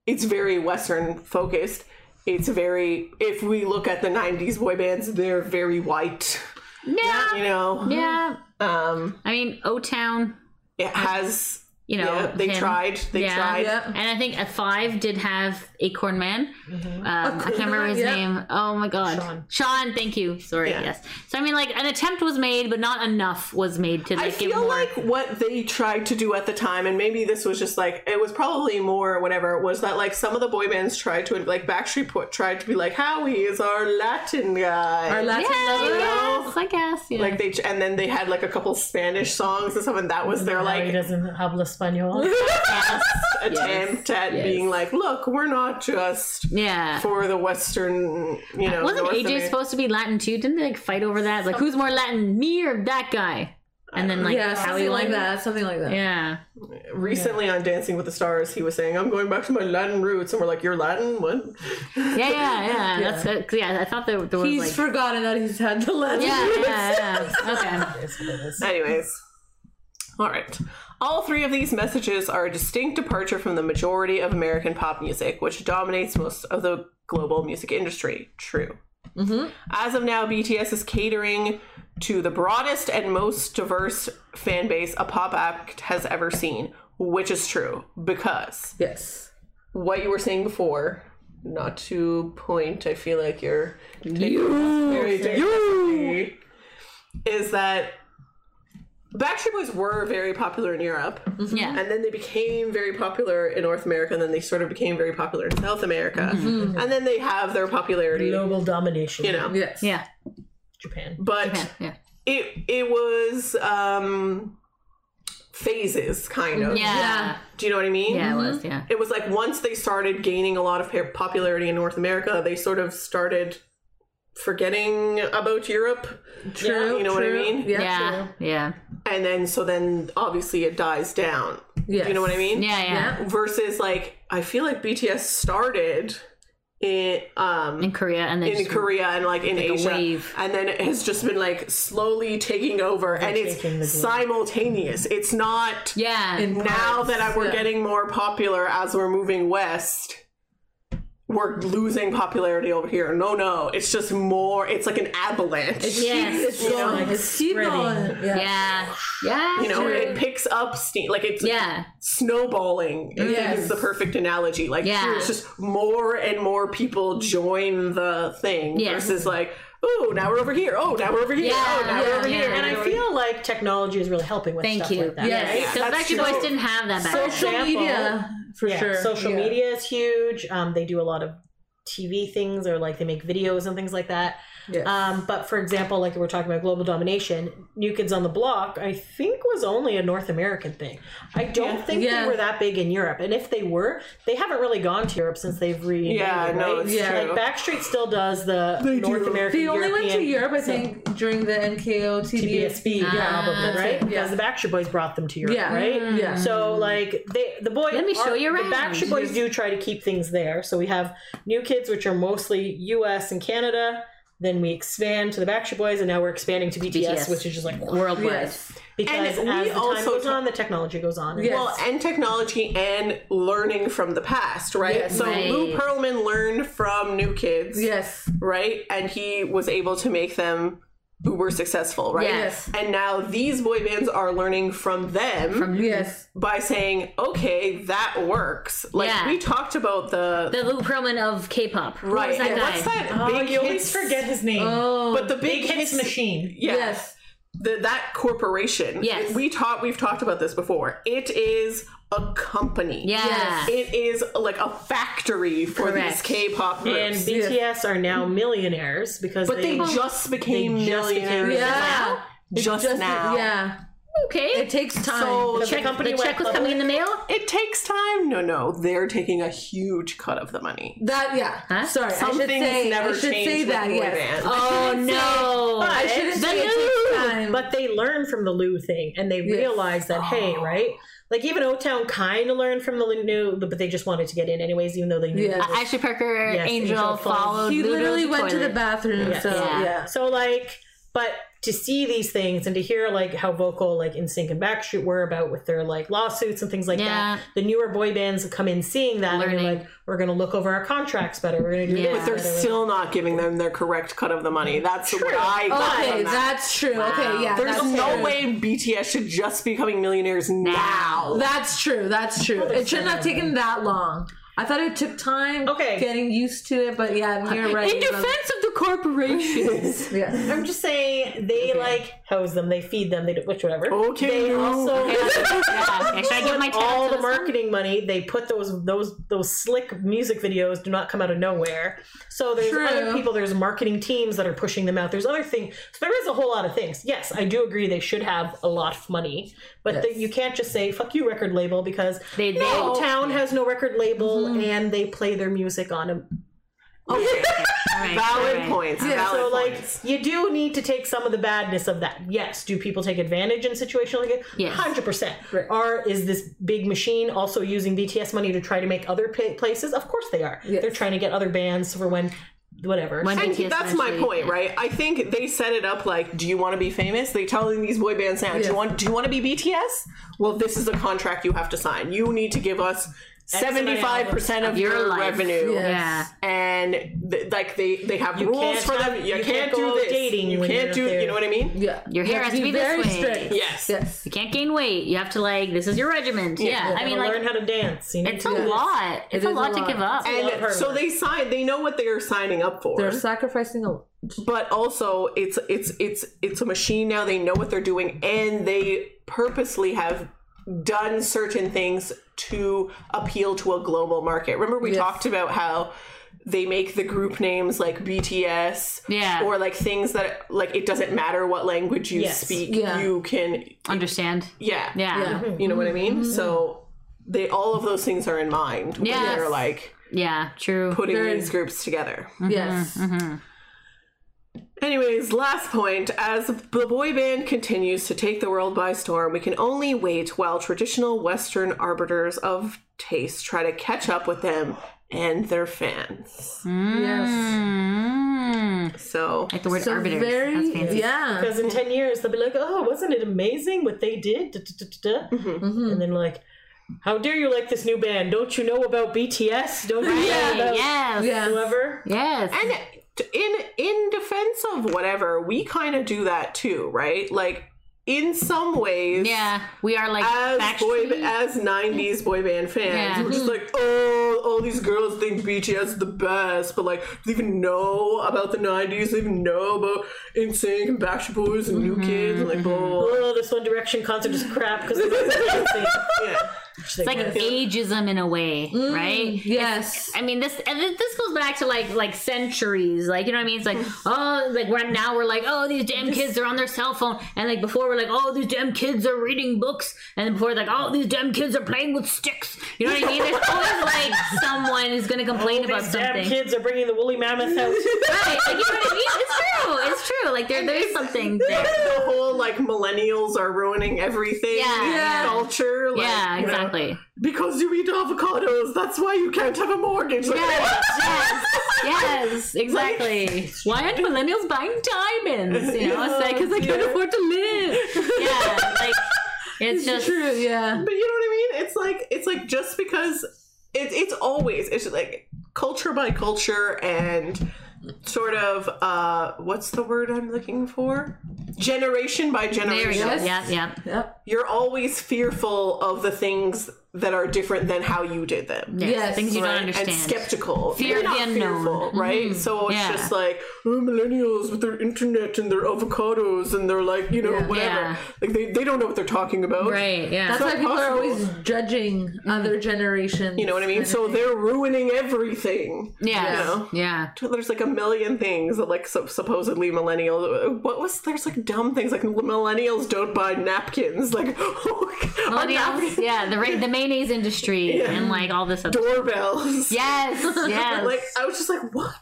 It's very Western focused. It's very if we look at the 90s boy bands, they're very white,
Yeah.
you know.
Yeah.
Um
I mean, O Town.
it has
You know,
yeah, they
him.
tried they
Yeah.
tried
Yeah.
And I think at five did have Acorn Man. Um, I can't remember his
yeah.
name. Oh my god,
Sean.
Sean, thank you. Sorry,
Yeah.
yes. So I mean, like an attempt was made, but not enough was made to
I
like give
feel
more.
like what they tried to do at the time, and maybe this was just like it was probably more whatever, was that like some of the boy bands tried to like Backstreet Put tried to be like Howie is our Latin guy,
Our Latin
yeah,
lover.
yes, I guess. Yeah.
like they and then they had like a couple Spanish songs and stuff, and that was their
like. he doesn't habla español. (laughs)
yes.
attempt at
Yes.
being like, look, we're not just
yeah.
for the Western, you know,
Wasn't
North
AJ
Amer-
supposed to be Latin too? Didn't they like fight over that? Like, who's more Latin, me or that guy? And then like
yeah,
Howie
something like that. Something like that.
Yeah.
recently on Dancing with the Stars, he was saying, "I'm going back to my Latin roots," and we're like, "You're Latin? What?"
Yeah, yeah, yeah. (laughs) That's it. 'Cause, Yeah, I thought there, there was
He's
like.
forgotten that he's had the Latin.
yeah,
roots.
yeah, yeah. Okay.
It's what it is.
Anyways, all right. All three of these messages are a distinct departure from the majority of American pop music, which dominates most of the global music industry. True. Mm-hmm. As of now, BTS is catering to the broadest and most diverse fan base a pop act has ever seen, which is true because
Yes.
what you were saying before, not to point, I feel like you're very dangerously, is that Backstreet Boys were very popular in Europe,
Yeah.
and then they became very popular in North America, and then they sort of became very popular in South America, and then they have their popularity,
Global domination.
you know.
Yes.
Yeah.
Japan.
But
Yeah. Yeah.
it it was um phases, kind of.
Yeah.
Yeah.
Do you know what I mean?
Yeah, it was. Yeah.
it was like once they started gaining a lot of popularity in North America, they sort of started forgetting about Europe.
True.
you know what I mean?
Yeah.
Yeah. Yeah.
And then so then obviously it dies down.
Yeah.
Do you know what I mean?
Yeah. Yeah.
Versus like I feel like BTS started in um
In Korea and then
in Korea and like in
like a
Asia,
wave.
and then it has just been like slowly taking over, and it's
taking the globe.
simultaneous. It's not
Yeah.
In
now that I, we're
yeah.
getting more popular as we're moving west. We're losing popularity over here. No, no, it's just more. It's like an avalanche.
Yes.
It's going.
like
It's
spreading.
Yeah.
yeah. Yeah.
you know,
true.
it picks up steam. Like it's
Yeah.
snowballing. I
Yes.
is the perfect analogy. Like
Yeah.
it's just more and more people join the thing
Yes.
versus like, oh, now we're over here. Oh, now we're over here.
Yeah,
oh, now we're over
yeah.
here.
And I feel like technology is really helping with
Thank
stuff
you.
like that.
Yes.
right?
Because
That's
Backstreet Boys didn't have that back.
Social
example-
media, for
yeah,
sure.
Social
Yeah.
media is huge. Um, they do a lot of TV things or like they make videos and things like that.
Yes.
Um, but for example, like we're talking about global domination, New Kids on the Block, I think was only a North American thing. I don't
Yeah.
think
Yeah.
they were that big in Europe. And if they were, they haven't really gone to Europe since they've re
Yeah, no,
right?
it's
Yeah.
Like. Backstreet still does the
They
North
do.
American.
They only went to Europe, I think, during the NKOTBSB,
yeah, probably, right?
it, yeah.
Because the Backstreet Boys brought them to Europe,
Yeah.
right?
Mm. Yeah.
So like they, the boy,
Let me show
our-
you
The. Backstreet Boys do try to keep things there. So we have New Kids, which are mostly U.S. and Canada. Then we expand to the Backstreet Boys, and now we're expanding to BTS,
BTS.
which is just like
Worldwide.
Yes.
because
And
as
we
the time goes on, the technology goes on.
Yes.
Well, and technology and learning from the past, right?
Yes.
so
Right.
Lou Pearlman learned from New Kids,
Yes.
right? And he was able to make them uber successful, right?
Yes.
And now these boy bands are learning from them
From
Yes.
by saying, okay, that works. Like
Yeah.
we talked about the,
the Lou Pearlman of K-pop.
Right.
was that
and
guy?
what's that
Oh,
big
you always forget his name.
Oh.
But the big,
Big Hits Machine.
Yeah.
Yes.
the, that corporation.
Yes.
We taught we've talked about this before. It is a company.
Yeah.
Yes.
It is like a factory for these K-pop
And
groups.
BTS are now millionaires because
but they, just became
they just became
millionaires
Yeah.
just, now.
Yeah.
Okay.
It takes time.
So
the
check,
company
the check was coming in the mail.
it takes time. No, no, they're taking a huge cut of the money.
that yeah.
Huh?
Sorry, I
Some
should say
never
I should
change
say that.
boy
Yes.
bands.
Oh no!
I shouldn't
The
say it takes time.
But they learn from the Lou thing, and they realize that hey, right? Like even O Town kind of learned from the new, but they just wanted to get in anyways, even though they knew.
Yeah.
it was-
Ashley Parker,
Yes,
Angel,
Angel followed.
followed.
he literally
the
went to the bathroom.
Yeah.
So
Yeah.
yeah.
So like, but to see these things and to hear like how vocal like NSYNC and Backstreet were about with their like lawsuits and things like
Yeah.
that, the newer boy bands come in seeing that and
Learning.
they're like, we're gonna look over our contracts better. We're gonna do
Yeah.
this.
But they're
better.
still not giving them their correct cut of the money. That's what I got
Okay,
that.
that's true. Okay, yeah.
There's
that's
no
true.
way BTS should just be becoming millionaires now.
That's true. That's true. It shouldn't have taken that long. I thought it took time
Okay.
getting used to it, but yeah, you're right.
In defense of the corporations. (laughs)
yeah.
I'm just saying they like house them, they feed them, they do which whatever.
Okay,
They
no.
also (laughs)
yeah. Should I give my
all
talent
the
this one?
marketing money they put those those those slick music videos do not come out of nowhere so there's
True.
other people there's marketing teams that are pushing them out there's other things so there is a whole lot of things yes i do agree they should have a lot of money but
Yes.
the, you can't just say fuck you record label because
They- they-
no town has no record label mm-hmm. and they play their music on a
Okay.
Alright, (laughs)
Valid
alright.
points.
Yeah,
valid
so like
points.
you do need to take some of the badness of that. Yes, do people take advantage in a situation like it?
Yes.
hundred percent.
Right.
Or is this big machine also using BTS money to try to make other pa- places? Of course they are.
Yes.
They're trying to get other bands for when whatever.
When
And that's my
eventually-
point, right? I think they set it up like, do you want to be famous? They telling these boy bands now, do you want do you want to be BTS? Well, this is a contract you have to sign. You need to give us
amount of
seventy five percent of
of your
your
life.
revenue.
Yeah.
Yeah.
And th- like they they have
You
rules for them. You,
you
can't,
can't
do
go
this.
dating
you can't do.
there.
You know what I mean?
Yeah.
Your hair
have
has to be this
very
way.
strict.
Yes.
Yes.
You can't gain weight. You have to like this is your regiment. Yeah.
You
I mean
gotta
like
learn how to dance. You need
it's
to
a
do this.
lot. It's
It
a
is a
lot to give up.
of
And so they sign. They know what they're signing up for.
They're sacrificing a
but also it's it's it's it's a machine now they know what they're doing and they purposely have done certain things to appeal to a global market remember we
Yes.
talked about how they make the group names like BTS
Yeah.
or like things that like it doesn't matter what language you
Yes.
speak
Yeah.
you can
Understand?
yeah
Yeah.
Yeah.
Yeah.
you know what I mean mm-hmm. so they all of those things are in mind when they're like yeah,
true.
putting
Very-
these groups together mm-hmm.
yes. Mm-hmm.
Anyways, last point. As the boy band continues to take the world by storm, we can only wait while traditional Western arbiters of taste try to catch up with them and their fans.
Yes.
Mm.
So,
Like the word
So
arbiters.
very
That's fancy.
yeah.
Because in 10 years, they'll be like, oh, wasn't it amazing what they did? Da, da, da, da, da.
Mm-hmm.
And then, like, how dare you like this new band? Don't you know about BTS? Don't you know (laughs)
Right,
about
Yes.
Yeah.
whoever?
Yes.
and in in defense of whatever, we kind of do that too, right? Like in some ways,
yeah. We are like
as boy as '90s boy band fans,
Yeah.
we're just mm-hmm. like, oh, all these girls think BTS is the best, but like, do they even know about the '90s? Do they even know about NSYNC and Backstreet Boys and New mm-hmm, Kids and like, blah, blah, blah.
Oh, this One Direction concert is crap because they don't
yeah.
It's like ageism in a way, mm, right?
Yes.
I mean, this and this this goes back to like like centuries, like you know what I mean. It's like mm. oh, like right now we're like oh these damn kids are on their cell phone, and like before we're like oh these damn kids are reading books, and then before like oh these damn kids are playing with sticks. You know what I mean? There's always like (laughs) someone who's gonna complain about something.
These damn kids are bringing the woolly mammoth out. (laughs)
Right, like, you know what I mean? It's true. It's true. Like there, there's something (laughs) there.
the whole like millennials are ruining everything
Yeah.
Yeah.
culture. Like,
Yeah,
you know,
exactly.
because you eat avocados, that's why you can't have a mortgage.
Yes, (laughs) yes, yes, exactly. Why aren't millennials buying diamonds? You know, it's like because they can't
Yeah.
afford to live. (laughs) Yeah, like it's just
True, yeah.
But you know what I mean? It's like it's like just because it, it's always it's just like culture by culture and sort of uh what's the word I'm looking for? Generation by
there we
generation.
go.
Yes.
Yeah, yeah.
Yep.
You're always fearful of the things that are different than how you did them.
Yes,
Yes,
things you
right?
don't understand.
And skeptical.
Fear
You're
of the unknown.
fearful, mm-hmm. right? So it's
Yeah.
just like oh, millennials with their internet and their avocados and they're like, you know,
Yeah.
whatever.
Yeah.
Like they, they don't know what they're talking about.
Right, yeah.
That's
So
why people are always judging mm. other generations.
You know what I mean? So they're ruining everything.
yeah,
You know?
yeah.
There's like a million things that like so, supposedly millennials. What was there's like dumb things like millennials don't buy napkins, like (laughs) oh,
Millennials,
napkin-
yeah, the ra- the mayonnaise industry and like all this other.
doorbells. (laughs)
Yes, (laughs) yes.
like I was just like, what?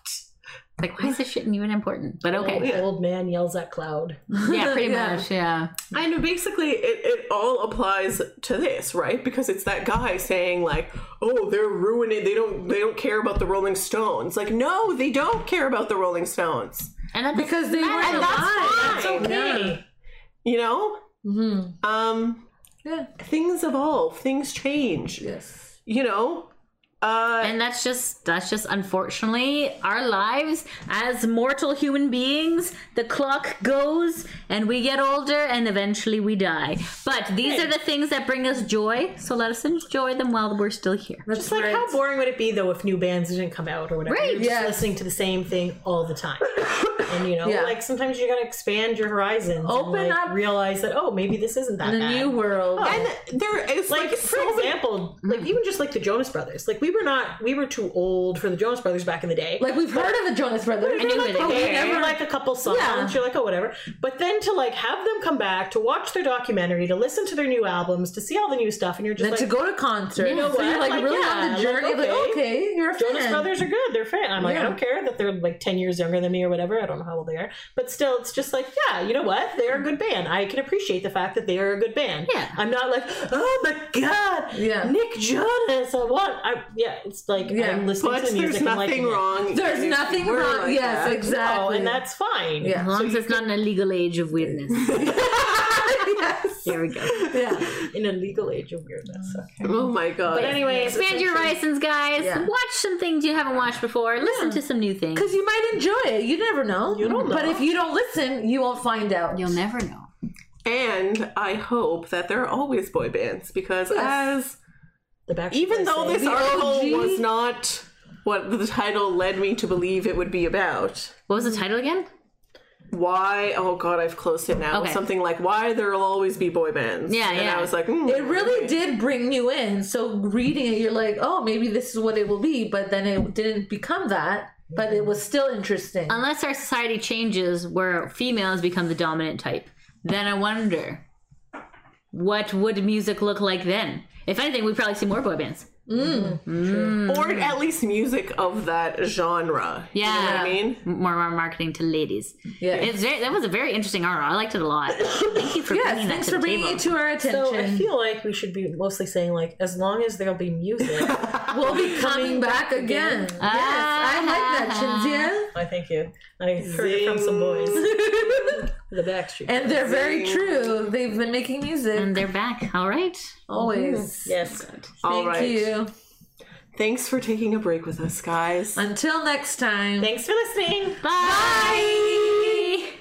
like why is this shit even important? But okay,
Old man yells at cloud.
yeah, pretty (laughs)
Yeah.
much, yeah.
And basically, it, it all applies to this, right? Because it's that guy saying like, "Oh, they're ruining. They don't. They don't care about the Rolling Stones." Like, no, they don't care about the Rolling Stones.
And that's
because they weren't
And that's
alive.
fine.
It's okay.
You know,
Mm-hmm.
um,
Yeah.
things evolve, things change.
Yes.
You know, uh,
and that's just that's just unfortunately our lives as mortal human beings the clock goes and we get older and eventually we die but these are the things that bring us joy so let us enjoy them while we're still here
That's
Just like
right.
how boring would it be though if new bands didn't come out or whatever?
Right.
You're just
Yes.
listening to the same thing all the time. (coughs) and you know,
Yeah.
like sometimes you gotta expand your horizons.
Open
and, like,
up-
realize that oh maybe this isn't that
in the
bad.
new world.
and there is
like,
like,
for
so many-
example, like even just like the Jonas Brothers. Like we were not we were too old for the Jonas Brothers back in the day.
Like we've heard of the Jonas Brothers.
I knew
like,
who they oh,
never like a couple songs.
Yeah.
You're like, oh, whatever. But then to like have them come back to watch their documentary, to listen to their new albums, to see all the new stuff, and you're just
Then
like,
to go to concerts.
You know
so you're like,
Like,
really
yeah,
on the journey. Like,
okay.
okay, you're a
Jonas
fan.
Brothers are good. They're fan. I'm like, I don't care that they're like ten years younger than me or whatever. I don't know how old they are, but still, it's just like, yeah, you know what? They're a good band. I can appreciate the fact that they are a good band.
Yeah.
I'm not like, oh my god,
Yeah.
Nick Jonas. I want. I yeah. It's like
Yeah.
I'm listening
but
to the music
there's
and
nothing
liking it.
wrong.
There's nothing wrong.
like
yes,
that.
exactly.
Oh, and that's fine.
Yeah.
as long as it's not an illegal age of weirdness (laughs)
yes.
there we go
Yeah.
in a legal age of weirdness. Okay.
Oh my god.
But anyway,
expand your horizons guys
Yeah.
watch some things you haven't watched before listen to some new things
Because you might enjoy it. You never know.
You don't know.
But if you don't listen, you won't find out.
you'll never know
and I hope that there are always boy bands because
Yes.
as
the Backstreet
even
Boys
though
say-
this article
OG?
was not what the title led me to believe it would be about.
what was the title again
Why? Oh god, I've closed it now.
Okay.
Something like why there'll always be boy bands.
Yeah,
and
yeah.
I was like, hmm,
It really did bring you in. So reading it, you're like, oh, maybe this is what it will be. But then it didn't become that. But it was still interesting.
unless our society changes where females become the dominant type then i wonder what would music look like then if anything we'd probably see more boy bands mm. Mm.
or at least music of that genre. You know what
Yeah.
I mean?
more, more marketing to ladies
Yeah.
it's very, that was a very interesting article i liked it a lot (coughs) thank you for
yes,
bringing that
thanks
to
for
the
bringing
table
it to our attention.
So I feel like we should be mostly saying like, as long as there'll be music. (laughs)
we'll be coming back again. Ah. Yes, I like that, Shinzia.
I thank you. I heard it from some boys. (laughs) the Backstreet.
And they're very true. They've been making music
and they're back all right
always.
yes.
All
Thank
right.
you.
Thanks for taking a break with us, guys.
Until next time.
Thanks for listening.
bye.